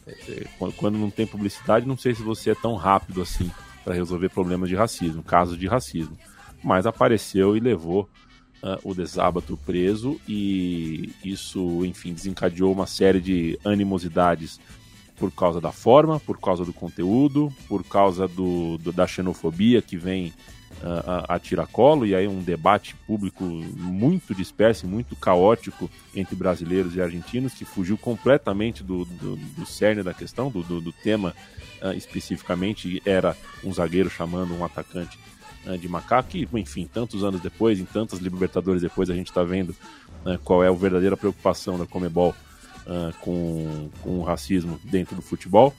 É, é, quando não tem publicidade, não sei se você é tão rápido assim para resolver problemas de racismo, casos de racismo. Mas apareceu e levou uh, o desábato preso, e isso, enfim, desencadeou uma série de animosidades por causa da forma, por causa do conteúdo, por causa do, do da xenofobia que vem a, a tiracolo, e aí um debate público muito disperso, muito caótico entre brasileiros e argentinos, que fugiu completamente do, do, do cerne da questão, do, do, do tema uh, especificamente, era um zagueiro chamando um atacante uh, de macaco, e enfim, tantos anos depois, em tantas Libertadores depois, a gente está vendo uh, qual é a verdadeira preocupação da Comebol com, com o racismo dentro do futebol.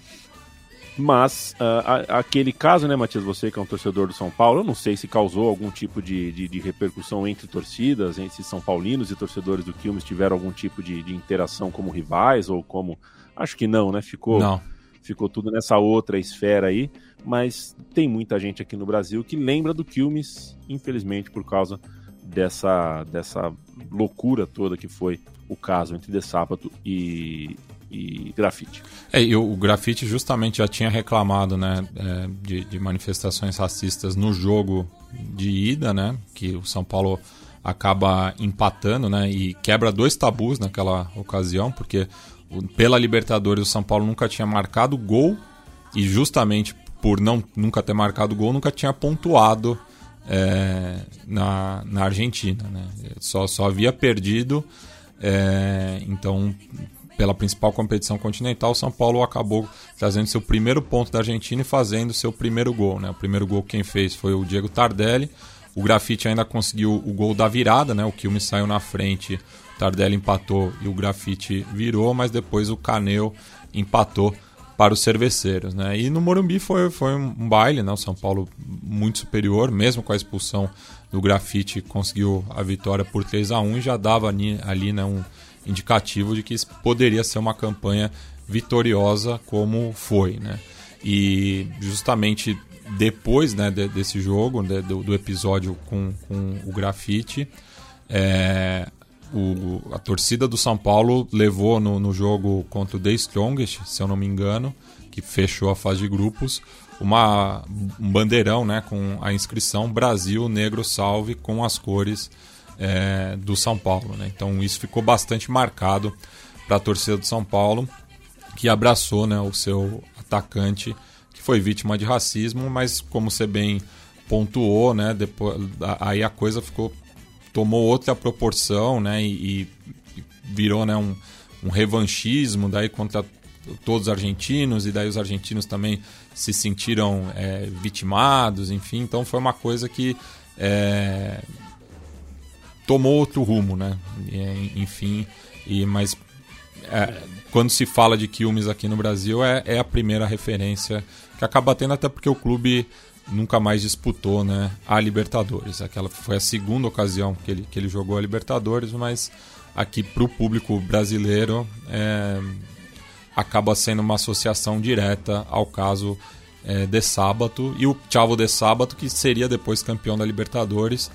Mas uh, a, aquele caso, né, Matias, você que é um torcedor do São Paulo, eu não sei se causou algum tipo de, de, de repercussão entre torcidas, entre São Paulinos e torcedores do Quilmes tiveram algum tipo de, de, interação como rivais ou como. Acho que não, né? Ficou, não. ficou tudo nessa outra esfera aí. Mas tem muita gente aqui no Brasil que lembra do Quilmes, infelizmente, por causa dessa, dessa loucura toda que foi o caso entre De Sábato e, e Grafite. É, e o, Grafite justamente já tinha reclamado né, é, de, de, manifestações racistas no jogo de ida, né? Que o São Paulo acaba empatando, né? E quebra dois tabus naquela ocasião, porque pela Libertadores o São Paulo nunca tinha marcado gol e justamente por não nunca ter marcado gol nunca tinha pontuado é, na, na Argentina, né? Só, só havia perdido, é, então pela principal competição continental, São Paulo acabou trazendo seu primeiro ponto da Argentina e fazendo seu primeiro gol. Né? O primeiro gol quem fez foi o Diego Tardelli. O Grafite ainda conseguiu o gol da virada, né? o Quilmes saiu na frente, o Tardelli empatou e o Grafite virou, mas depois o Caneu empatou para os cerveceiros. Né? E no Morumbi foi, foi um baile, né? o São Paulo muito superior, mesmo com a expulsão do Grafite, conseguiu a vitória por 3 a 1 e já dava ali, ali né, um indicativo de que poderia ser uma campanha vitoriosa como foi, né? E justamente depois né, de, desse jogo, de, do, do, episódio com, com o grafite, é, o, a torcida do São Paulo levou no, no, jogo contra o The Strongest, se eu não me engano, que fechou a fase de grupos, uma, um bandeirão né, com a inscrição Brasil Negro Salve com as cores é, do São Paulo. Né? Então isso ficou bastante marcado para a torcida do São Paulo, que abraçou né, o seu atacante, que foi vítima de racismo, mas como você bem pontuou, né, depois, aí a coisa ficou tomou outra proporção, né, e, e virou né, um, um revanchismo daí contra todos os argentinos e daí os argentinos também se sentiram é, vitimados, enfim, então foi uma coisa que é, tomou outro rumo, né? enfim, e, mas é, quando se fala de Quilmes aqui no Brasil é, é, a primeira referência que acaba tendo até porque o clube nunca mais disputou né, a Libertadores. Aquela foi a segunda ocasião que ele, que ele jogou a Libertadores, mas aqui para o público brasileiro é, acaba sendo uma associação direta ao caso é, de Sábato e o Chavo de Sábato que seria depois campeão da Libertadores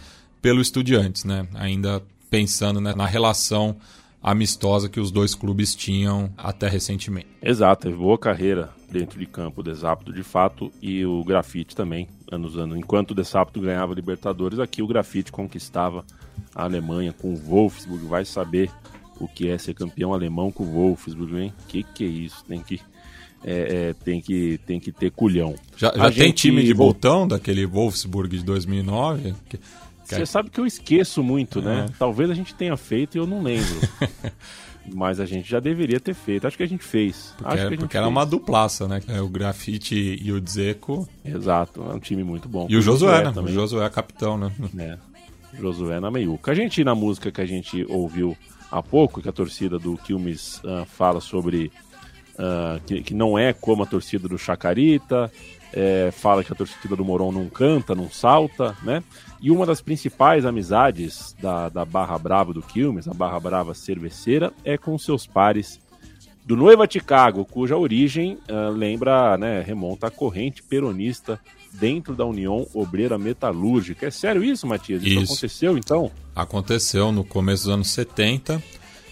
pelo Estudiantes, né? Ainda pensando né, na relação amistosa que os dois clubes tinham até recentemente. Exato, boa carreira dentro de campo o Desapto de fato e o Grafite também, anos anos. Enquanto o Desapto ganhava Libertadores, aqui o Grafite conquistava a Alemanha com o Wolfsburg. Vai saber o que é ser campeão alemão com o Wolfsburg, hein? Que que é isso? Tem que é, é, tem, que, tem que ter culhão. Já, já tem gente... time de botão daquele Wolfsburg de 2009? Você sabe que eu esqueço muito, né? É. Talvez a gente tenha feito e eu não lembro. Mas a gente já deveria ter feito. Acho que a gente fez. Porque, Acho que porque era uma duplaça, né? O Grafite e o Dzeko. Exato, é um time muito bom. E o Josué, né? Também. O Josué é capitão, né? É. Josué na meiuca. A gente, na música que a gente ouviu há pouco, que a torcida do Quilmes uh, fala sobre uh, que, que não é como a torcida do Chacarita, é, fala que a torcida do Moron não canta, não salta, né? E uma das principais amizades da, da Barra Brava do Quilmes, a Barra Brava Cerveceira, é com seus pares do Noiva Chicago, cuja origem uh, lembra, né, remonta à corrente peronista dentro da União Obreira Metalúrgica. É sério isso, Matias? Isso, isso aconteceu então? Aconteceu no começo dos anos 70.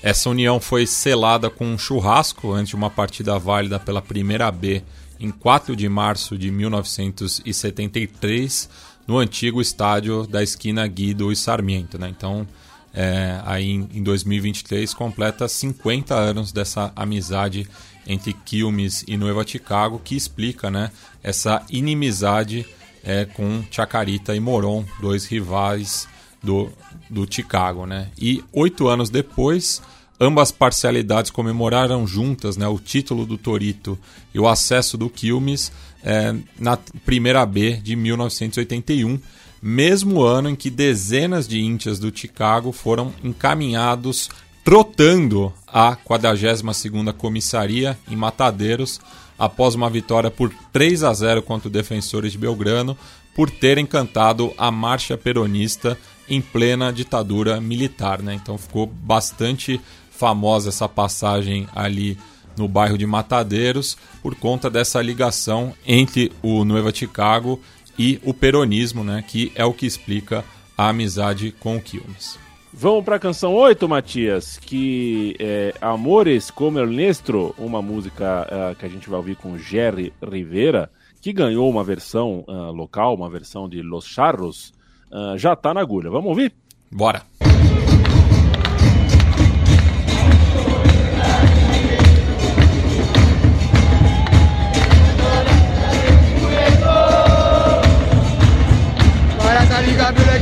Essa união foi selada com um churrasco antes de uma partida válida pela Primeira B em 4 de março de 1973 no antigo estádio da esquina Guido e Sarmiento. Né? Então, é, aí em 2023 completa 50 anos dessa amizade entre Quilmes e Nueva Chicago, que explica né, essa inimizade é, com Chacarita e Moron, dois rivais do, do Chicago. Né? E oito anos depois, ambas parcialidades comemoraram juntas né, o título do Torito e o acesso do Quilmes é, na Primeira B de 1981, mesmo ano em que dezenas de íntias do Chicago foram encaminhados trotando à 42ª Comissaria em Matadeiros após uma vitória por 3 a 0 contra o Defensores de Belgrano por terem cantado a marcha peronista em plena ditadura militar, né? Então ficou bastante famosa essa passagem ali no bairro de Matadeiros por conta dessa ligação entre o Nueva Chicago e o peronismo, né, que é o que explica a amizade com o Quilmes. Vamos para a canção 8, Matias, que é Amores como el Nestro, uma música uh, que a gente vai ouvir com Jerry Rivera, que ganhou uma versão uh, local, uma versão de Los Charros, uh, já está na agulha. Vamos ouvir? Bora!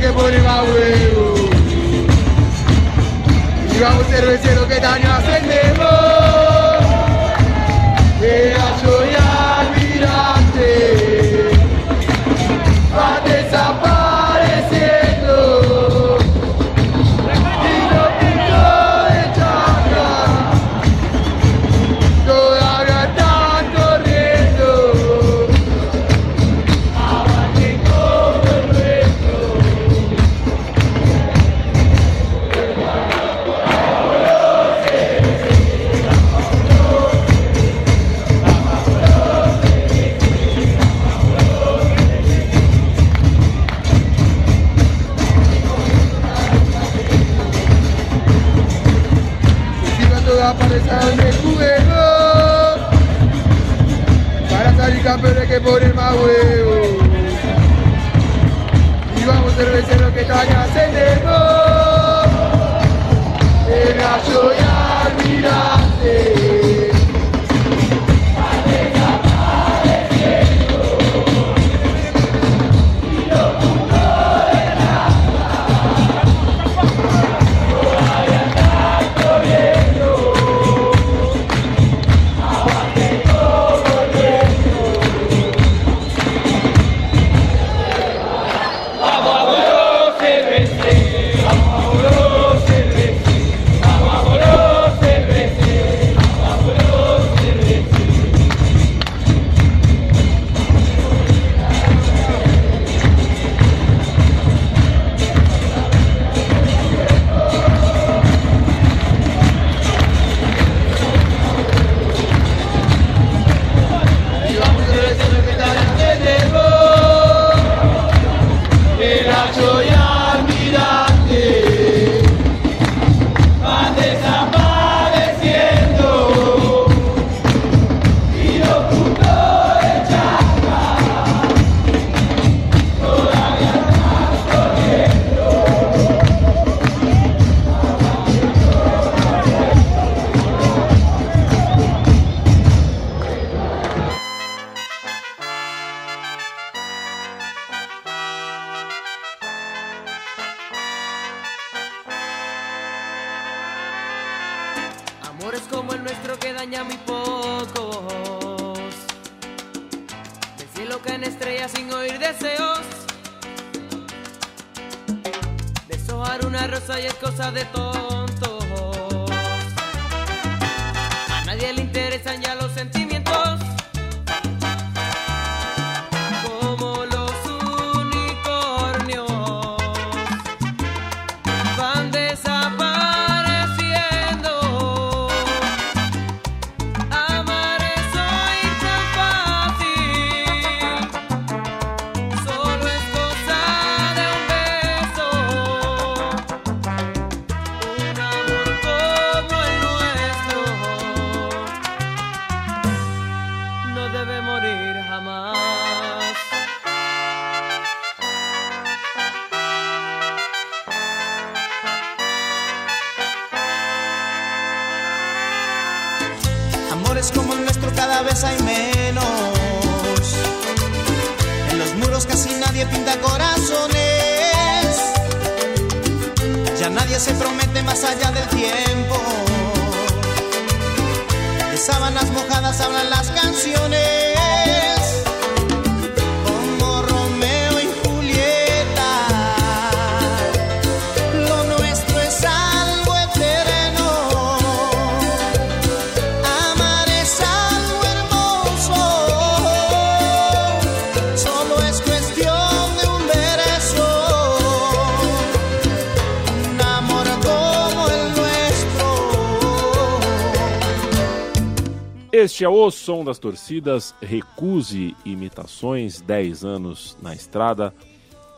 Que poner más huevo. Y vamos cervecero que daño hacemos. Era Campeón hay que poner más huevo. Y vamos cerveceros que están ascendendo El Como el nuestro cada vez hay menos. En los muros casi nadie pinta corazones. Ya nadie se promete más allá del tiempo. De sábanas mojadas hablan las canciones. Este é o som das torcidas. Recuse imitações. 10 anos na estrada,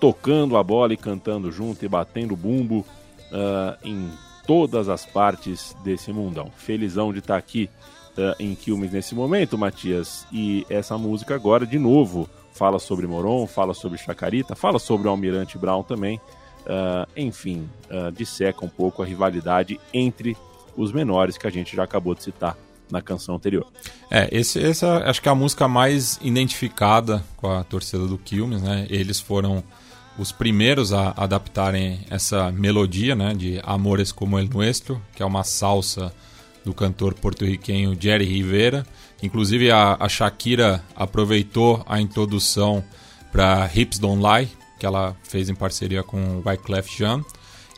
tocando a bola e cantando junto e batendo bumbo. uh, em todas as partes desse mundão. Felizão de estar aqui uh, em Quilmes nesse momento, Matias. E essa música agora, de novo, fala sobre Moron, fala sobre Chacarita, fala sobre o Almirante Brown também. Uh, enfim, uh, disseca um pouco a rivalidade entre os menores que a gente já acabou de citar na canção anterior. É, esse, essa acho que é a música mais identificada com a torcida do Quilmes, né? Eles foram os primeiros a adaptarem essa melodia, né, de Amores como el Nuestro, que é uma salsa do cantor porto-riquenho Jerry Rivera. Inclusive a, a Shakira aproveitou a introdução para Hips Don't Lie, que ela fez em parceria com Wyclef Jean,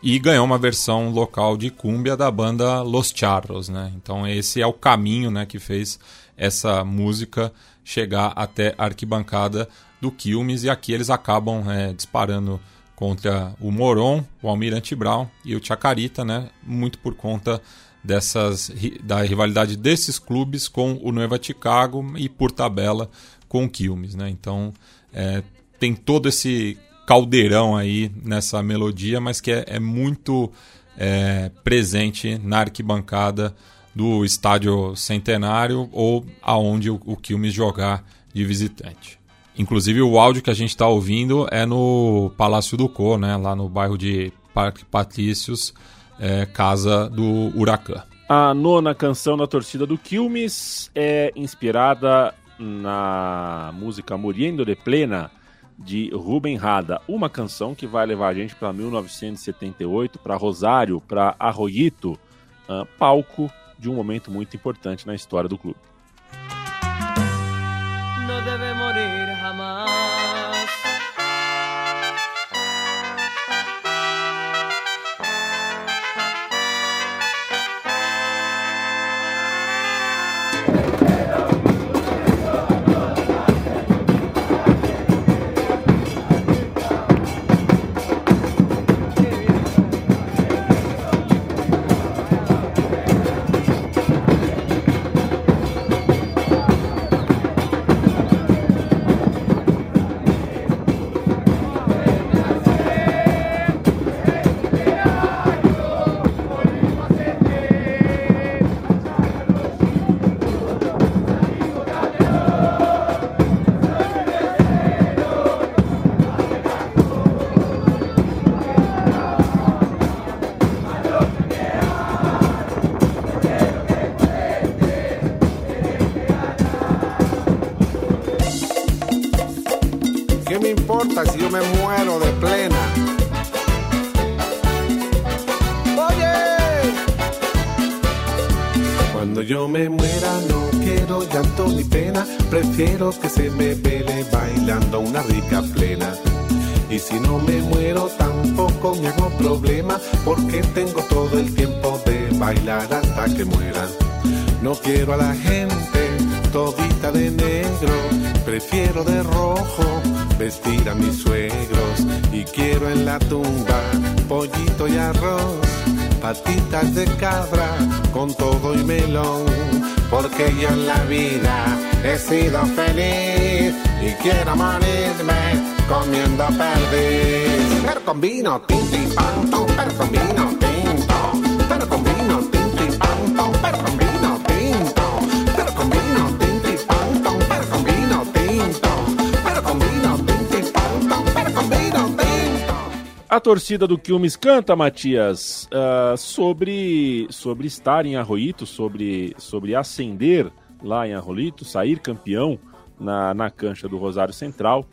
e ganhou uma versão local de cúmbia da banda Los Charros, né? Então esse é o caminho, né, que fez essa música chegar até a arquibancada do Quilmes e aqui eles acabam é, disparando contra o Moron, o Almirante Brown e o Chacarita, né? Muito por conta dessas da rivalidade desses clubes com o Nueva Chicago e por tabela com o Quilmes, né? Então é, tem todo esse caldeirão aí nessa melodia, mas que é, é muito é, presente na arquibancada do estádio centenário ou aonde o, o Quilmes jogar de visitante. Inclusive o áudio que a gente está ouvindo é no Palácio do Cor, né, lá no bairro de Parque Patrícios, é, casa do Huracan. A nona canção da torcida do Quilmes é inspirada na música Muriendo de Plena, de Ruben Rada. Uma canção que vai levar a gente para 1978, para Rosário, para Arroyito, uh, palco de um momento muito importante na história do clube. Deve. Se me vele bailando una rica plena. Y si no me muero tampoco me hago problema, porque tengo todo el tiempo de bailar hasta que muera. No quiero a la gente todita de negro, prefiero de rojo vestir a mis suegros y quiero en la tumba pollito y arroz, patitas de cabra con todo y melón, porque yo en la vida he sido feliz y quiero morirme comiendo perdiz. Pero torcida do Quilmes canta, Matias, ah, sobre, sobre estar em Arroito, sobre, sobre ascender lá em Arroito, sair campeão na, na cancha do Rosário Central.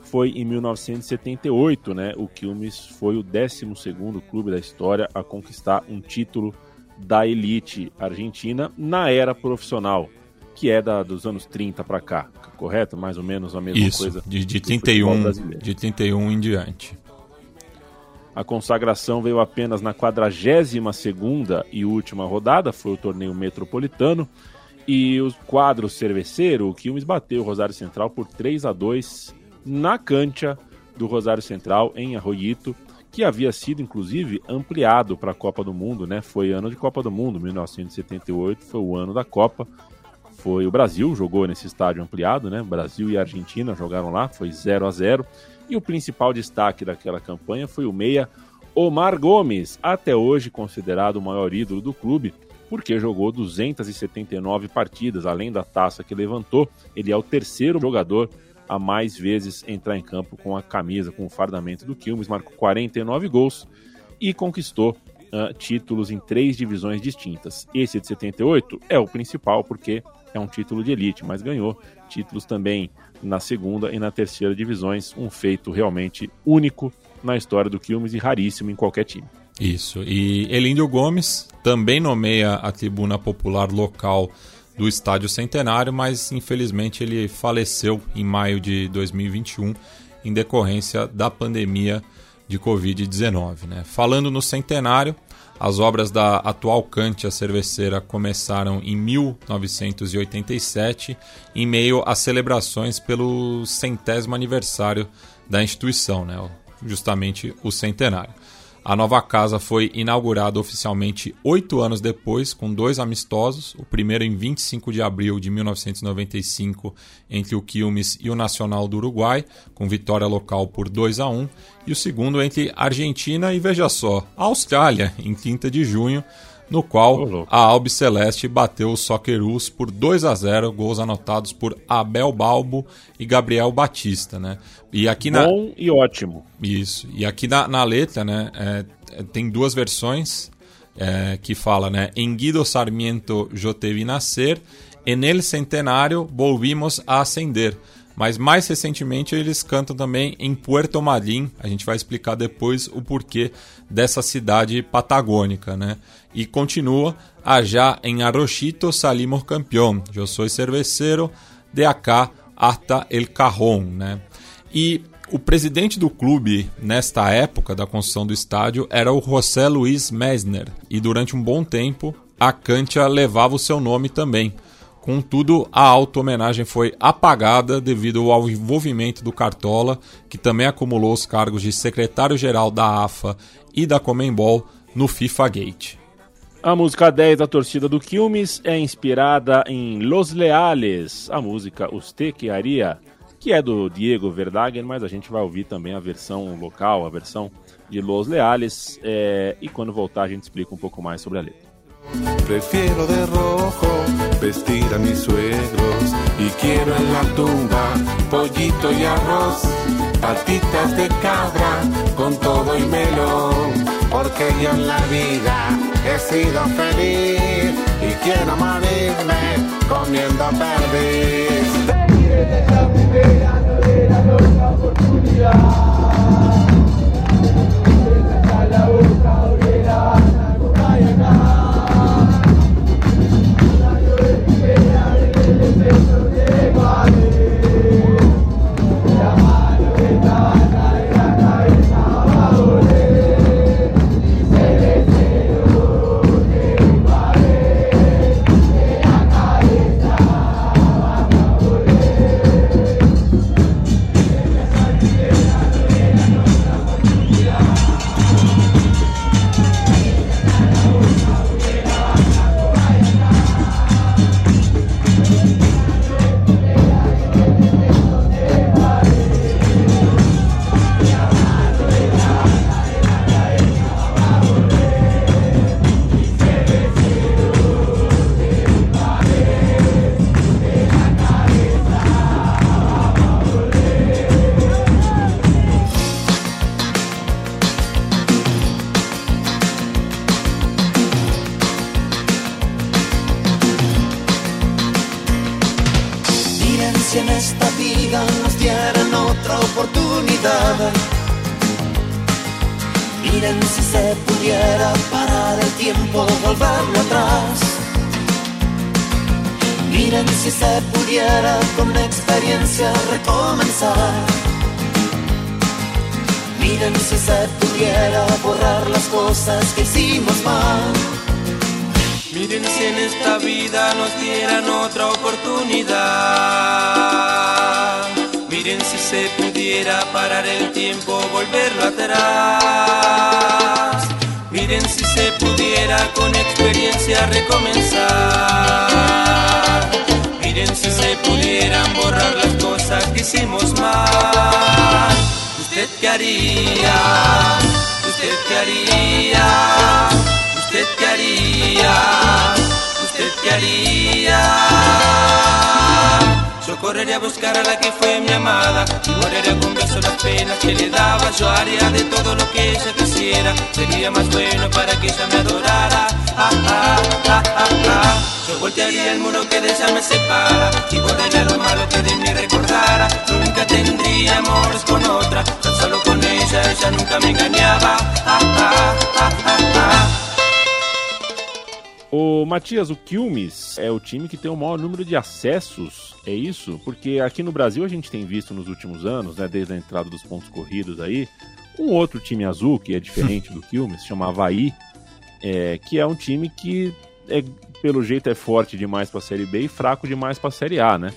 Foi em 1978, né? O Quilmes foi o 12 clube da história a conquistar um título da elite argentina na era profissional, que é da, dos anos 30 para cá, correto? Mais ou menos a mesma Isso, coisa. de, de do futebol 31, brasileiro. de 31 em diante. A consagração veio apenas na 42ª e última rodada, foi o torneio metropolitano. E o quadro cerveceiro, o Quilmes bateu o Rosário Central por 3 a 2 na cancha do Rosário Central, em Arroyito, que havia sido, inclusive, ampliado para a Copa do Mundo, né? Foi ano de Copa do Mundo, 1978, foi o ano da Copa. Foi o Brasil, jogou nesse estádio ampliado, né? Brasil e Argentina jogaram lá, foi 0 a 0 E o principal destaque daquela campanha foi o meia Omar Gomes, até hoje considerado o maior ídolo do clube, porque jogou 279 partidas, além da taça que levantou. Ele é o terceiro jogador a mais vezes entrar em campo com a camisa, com o fardamento do Quilmes, marcou 49 gols e conquistou uh, títulos em três divisões distintas. Esse de 78 é o principal, porque é um título de elite, mas ganhou títulos também na segunda e na terceira divisões, um feito realmente único na história do Quilmes e raríssimo em qualquer time. Isso. E Elíndio Gomes também nomeia a tribuna popular local do Estádio Centenário, mas infelizmente ele faleceu em maio de 2021 em decorrência da pandemia de Covid-19. Né? Falando no centenário, as obras da atual Cantia Cerveceira começaram em 1987, em meio às celebrações pelo centésimo aniversário da instituição, né? justamente o centenário. A nova casa foi inaugurada oficialmente oito anos depois, com dois amistosos, o primeiro em 25 de abril de 1995 entre o Quilmes e o Nacional do Uruguai, com vitória local por 2 a 1, e o segundo entre Argentina e, veja só, Austrália, em 30 de junho, no qual a Albi Celeste bateu os Socceroos por 2 a 0, gols anotados por Abel Balbo e Gabriel Batista, né? E aqui na... Bom e ótimo. Isso. E aqui na, na letra, né, é, é tem duas versões é, que fala, né? Em Guido Sarmiento te vi nascer, en el centenário volvimos a ascender. Mas mais recentemente eles cantam também em Puerto Madryn. A gente vai explicar depois o porquê dessa cidade patagônica, né? E continua allá em Arrochito salimos campeón. Eu sou cerveceiro de acá hasta el cajón, né? E o presidente do clube nesta época da construção do estádio era o José Luiz Messner e durante um bom tempo a Cantia levava o seu nome também. Contudo, a auto-homenagem foi apagada devido ao envolvimento do Cartola, que também acumulou os cargos de secretário-geral da AFA e da Comembol no FIFA Gate. A música 10 da torcida do Quilmes é inspirada em Los Leales, a música Usted que haria, que é do Diego Verdagen, mas a gente vai ouvir também a versão local, a versão de Los Leales, é... e quando voltar a gente explica um pouco mais sobre a letra. Prefiero de rojo vestir a mis suegros y quiero en la tumba pollito y arroz, patitas de cabra con todo y melón, porque yo en la vida he sido feliz y quiero morirme comiendo perdiz. Esa primera no la Miren si se pudiera parar el tiempo, volverlo atrás. Miren si se pudiera con la experiencia recomenzar. Miren si se pudiera borrar las cosas que hicimos mal. Miren si en esta vida nos dieran otra oportunidad. Miren si se pudiera parar el tiempo, volverlo atrás. Miren si se pudiera con experiencia recomenzar. Miren si se pudieran borrar las cosas que hicimos mal. ¿Usted qué haría? ¿Usted qué haría? ¿Usted qué haría? ¿Usted qué haría? Yo correría a buscar a la que fue mi amada y borraría con besos las penas que le daba. Yo haría de todo lo que ella quisiera. Sería más bueno para que ella me adorara. Ah, ah, ah, ah, ah. Yo voltearía el muro que de ella me separa y borraría lo malo que de mí recordara. Nunca tendría amores con otra, tan solo con ella, ella nunca me engañaba. O Matias, o Quilmes é o time que tem o maior número de acessos, é isso? Porque aqui no Brasil a gente tem visto nos últimos anos, né, desde a entrada dos pontos corridos aí, um outro time azul que é diferente do Quilmes, se chama Havaí, é, que é um time que é, pelo jeito é forte demais para a Série B e fraco demais para a Série A, né?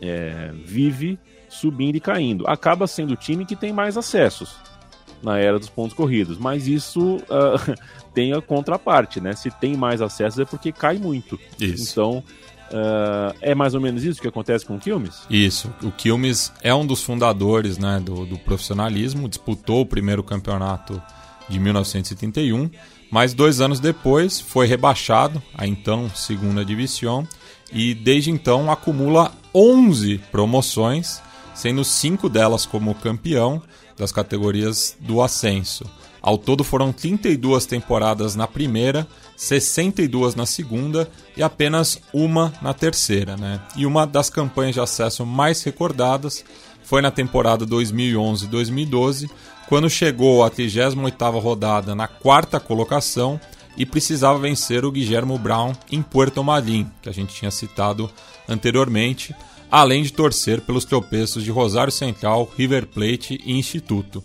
É, vive subindo e caindo. Acaba sendo o time que tem mais acessos na era dos pontos corridos, mas isso ah, tem a contraparte, né? Se tem mais acessos é porque cai muito. Isso. Então, ah, é mais ou menos isso que acontece com o Quilmes? Isso. O Quilmes é um dos fundadores né, do, do profissionalismo, disputou o primeiro campeonato de 1971, mas dois anos depois foi rebaixado à então segunda divisão e desde então acumula 11 promoções, sendo cinco delas como campeão das categorias do ascenso. Ao todo foram 32 temporadas na primeira, 62 na segunda e apenas uma na terceira. Né? E uma das campanhas de acesso mais recordadas foi na temporada 2011-2012, quando chegou à 38ª rodada na quarta colocação e precisava vencer o Guillermo Brown em Puerto Malim, que a gente tinha citado anteriormente, além de torcer pelos tropeços de Rosário Central, River Plate e Instituto.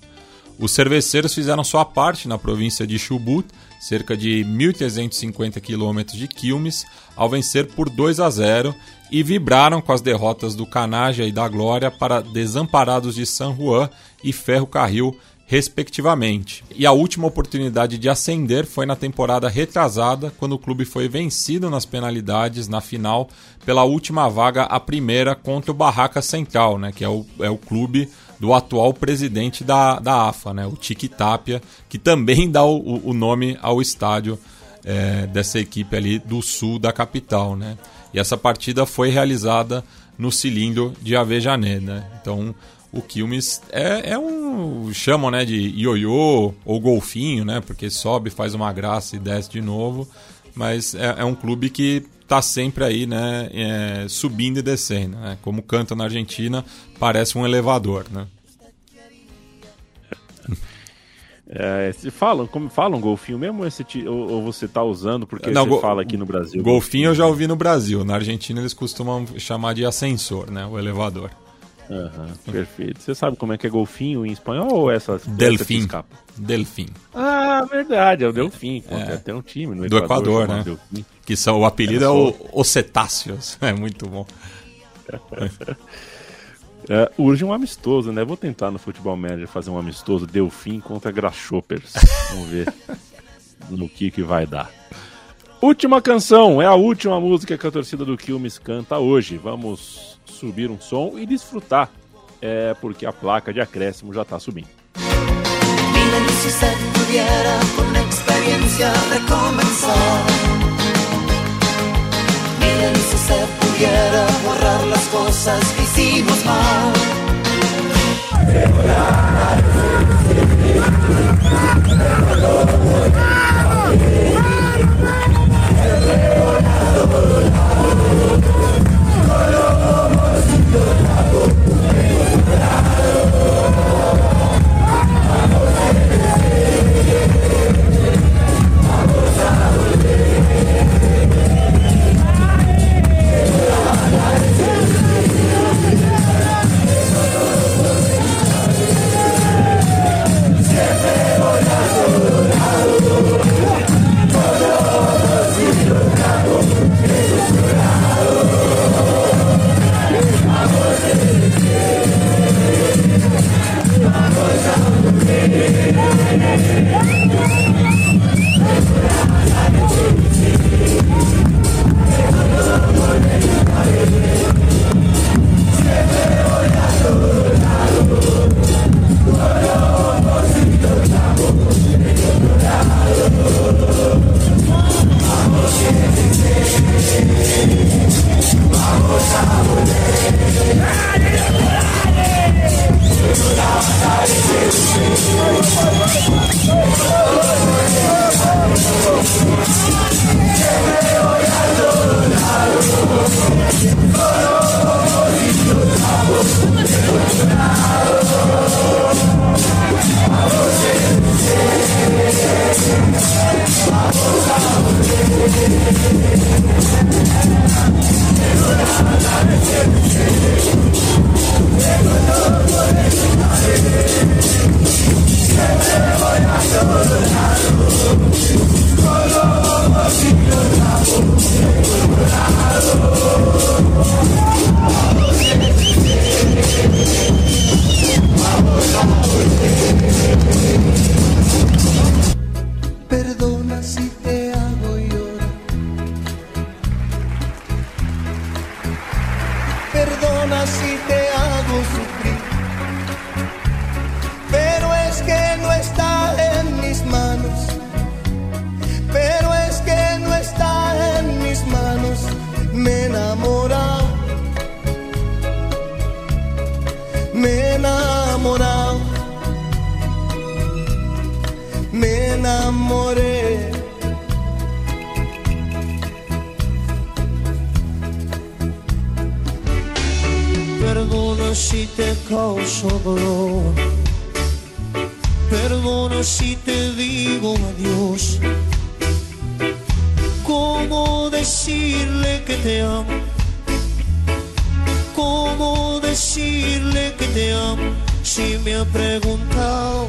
Os cerveceiros fizeram sua parte na província de Chubut, cerca de 1.350 quilômetros de Quilmes, ao vencer por 2 a 0 e vibraram com as derrotas do Canaja e da Glória para Desamparados de San Juan e Ferro Carril, respectivamente. E a última oportunidade de ascender foi na temporada retrasada, quando o clube foi vencido nas penalidades na final pela última vaga, a primeira contra o Barraca Central, né, que é o, é o clube do atual presidente da, da AFA, né, o Tiki Tapia, que também dá o, o nome ao estádio é, dessa equipe ali do sul da capital. Né. E essa partida foi realizada no cilindro de Avejané. Né. Então o Quilmes é, é um. chamam né, de ioiô ou golfinho, né? Porque sobe, faz uma graça e desce de novo. Mas é, é um clube que está sempre aí, né? É, subindo e descendo. Né? Como canta na Argentina, parece um elevador, né? É, falam, como falam golfinho mesmo ou, esse, ou, ou você está usando porque Não, você fala aqui no Brasil? Golfinho eu já ouvi no Brasil. Na Argentina eles costumam chamar de ascensor, né? O elevador. Aham, perfeito. Você sabe como é que é golfinho em espanhol ou essa? essa que Delfim. Delfim. Ah, verdade, é o Delfim. Pô, Tem até um time no Do Equador, né? Delfim. Que são, o apelido é Era o, os cetáceos. É muito bom. É, urge um amistoso, né? Vou tentar no Futebol Manager fazer um amistoso Delfim contra Grasshoppers. Vamos ver no que que vai dar. Última canção, é a última música que a torcida do Quilmes canta hoje. Vamos subir um som e desfrutar, é porque a placa de acréscimo já está subindo. se se se borrar que mal. Yo digo adiós. ¿Cómo decirle que te amo? ¿Cómo decirle que te amo si me ha preguntado?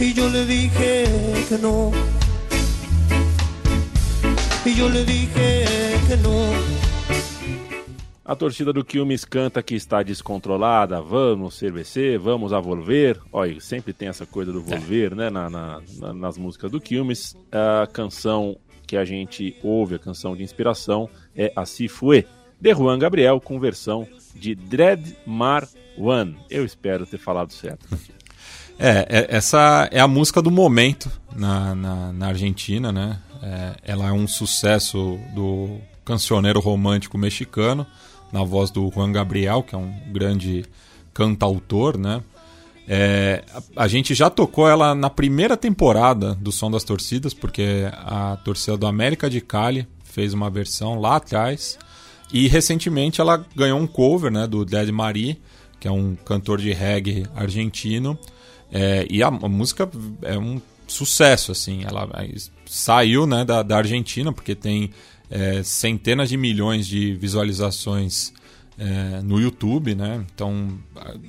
Y yo le dije que no. Y yo le dije que no. A torcida do Quilmes canta que está descontrolada, vamos CBC, vamos a volver. Olha, sempre tem essa coisa do volver, né, na, na- na- nas músicas do Quilmes. A canção que a gente ouve, a canção de inspiração, é a Fue, de Juan Gabriel, com versão de Dread Mar One. Eu espero ter falado certo. É, é- essa é a música do momento na, na, na Argentina, né? É, ela é um sucesso do cancioneiro romântico mexicano, na voz do Juan Gabriel, que é um grande cantautor, né? É, a, gente já tocou ela na primeira temporada do Som das Torcidas, porque a torcida do América de Cali fez uma versão lá atrás. E recentemente ela ganhou um cover né, do Dead Marie, que é um cantor de reggae argentino. É, e a, a música é um sucesso, assim. Ela é, saiu né, da, da Argentina, porque tem é, centenas de milhões de visualizações é, no YouTube, né? Então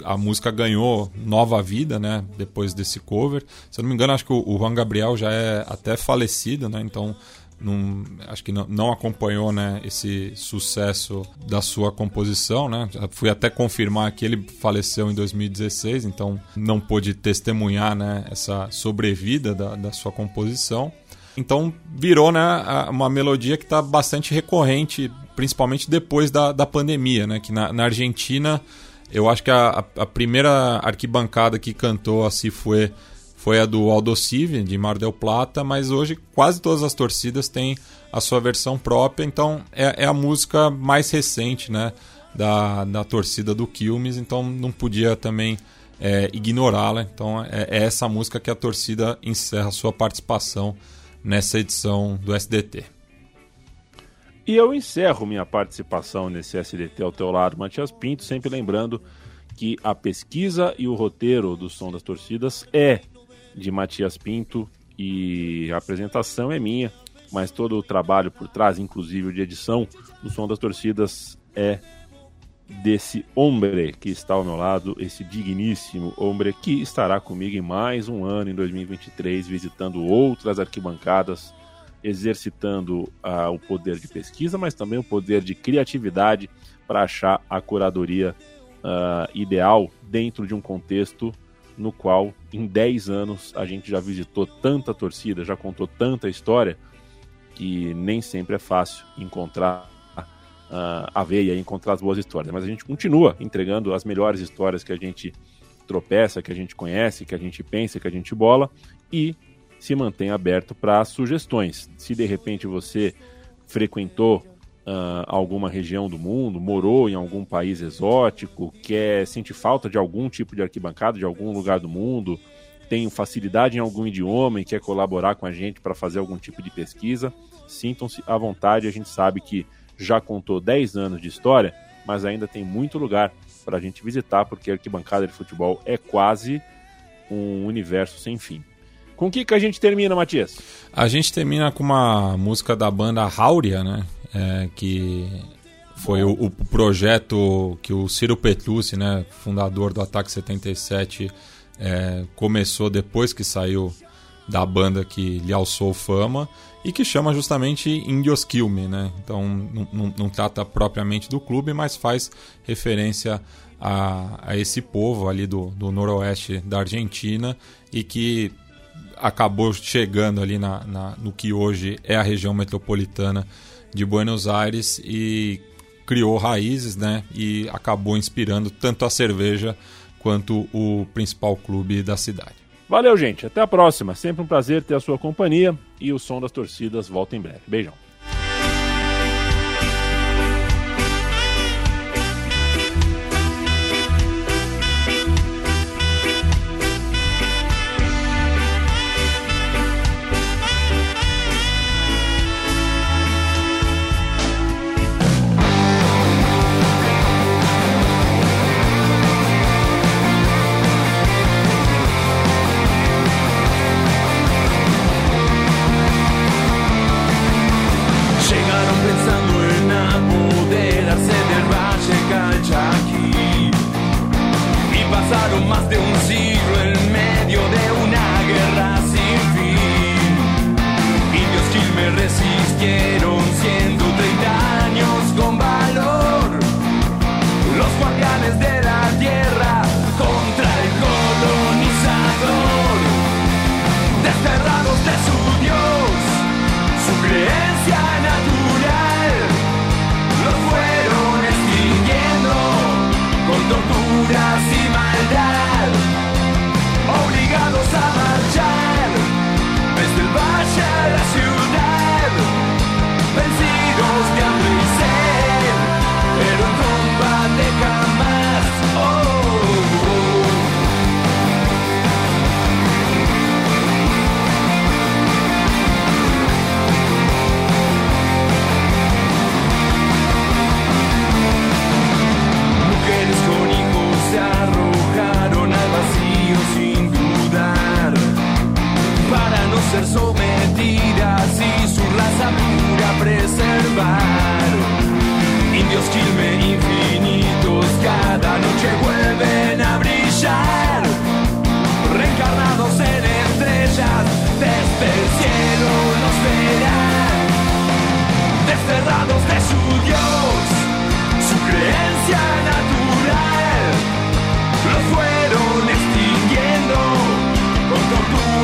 a, a música ganhou nova vida, né? Depois desse cover. Se eu não me engano, acho que o, o Juan Gabriel já é até falecido, né? Então não, acho que não, não acompanhou né, esse sucesso da sua composição, né? Fui até confirmar que ele faleceu em 2016, então não pôde testemunhar né, essa sobrevida da, da sua composição. Então virou né, a- uma melodia que está bastante recorrente, principalmente depois da, da pandemia, né? Que na, na Argentina, eu acho que a, a- a primeira arquibancada que cantou a Se Fue foi a do Aldosive, de Mar del Plata, mas hoje quase todas as torcidas têm a sua versão própria, então é, é a música mais recente né, da, da torcida do Quilmes, então não podia também é, ignorá-la. Então é, é essa música que a torcida encerra sua participação nessa edição do SDT. E eu encerro minha participação nesse SDT ao teu lado, Matias Pinto, sempre lembrando que a pesquisa e o roteiro do Som das Torcidas é de Matias Pinto e a apresentação é minha, mas todo o trabalho por trás, inclusive de edição do Som das Torcidas, é desse hombre que está ao meu lado, esse digníssimo hombre que estará comigo em mais um ano em 2023, visitando outras arquibancadas, exercitando ah, o poder de pesquisa, mas também o poder de criatividade para achar a curadoria ah, ideal dentro de um contexto no qual em 10 anos a gente já visitou tanta torcida, já contou tanta história, que nem sempre é fácil encontrar uh, a veia e encontrar as boas histórias. Mas a gente continua entregando as melhores histórias que a gente tropeça, que a gente conhece, que a gente pensa, que a gente bola e se mantém aberto para sugestões. Se de repente você frequentou ah, alguma região do mundo, morou em algum país exótico, quer sentir falta de algum tipo de arquibancada de algum lugar do mundo, tem facilidade em algum idioma e quer colaborar com a gente para fazer algum tipo de pesquisa, sintam-se à vontade. A gente sabe que já contou 10 anos de história, mas ainda tem muito lugar para a gente visitar, porque a arquibancada de futebol é quase um universo sem fim. Com o que, que a gente termina, Matias? A gente termina com uma música da banda Hauria, né? É, que foi o, o, projeto que o Ciro Petrucci, né, fundador do Ataque 77, é, começou depois que saiu da banda que lhe alçou fama e que chama justamente Indios Kill Me, né? Então não, não, trata propriamente do clube, mas faz referência a, a esse povo ali do, do noroeste da Argentina e que acabou chegando ali na, na, no que hoje é a região metropolitana de Buenos Aires e criou raízes, né? E acabou inspirando tanto a cerveja quanto o principal clube da cidade. Valeu, gente. Até a próxima. Sempre um prazer ter a sua companhia e o som das torcidas volta em breve. Beijão. aquí. Y pasaron más de un siglo en medio de una guerra sin fin. Indios Gil me resistieron. ser sometidas y su raza pura preservar. Indios quilme infinitos cada noche vuelven a brillar, reencarnados en estrellas, desde el cielo nos verán, desterrados de su Dios, su creencia natural, los fueron extinguiendo con tortura.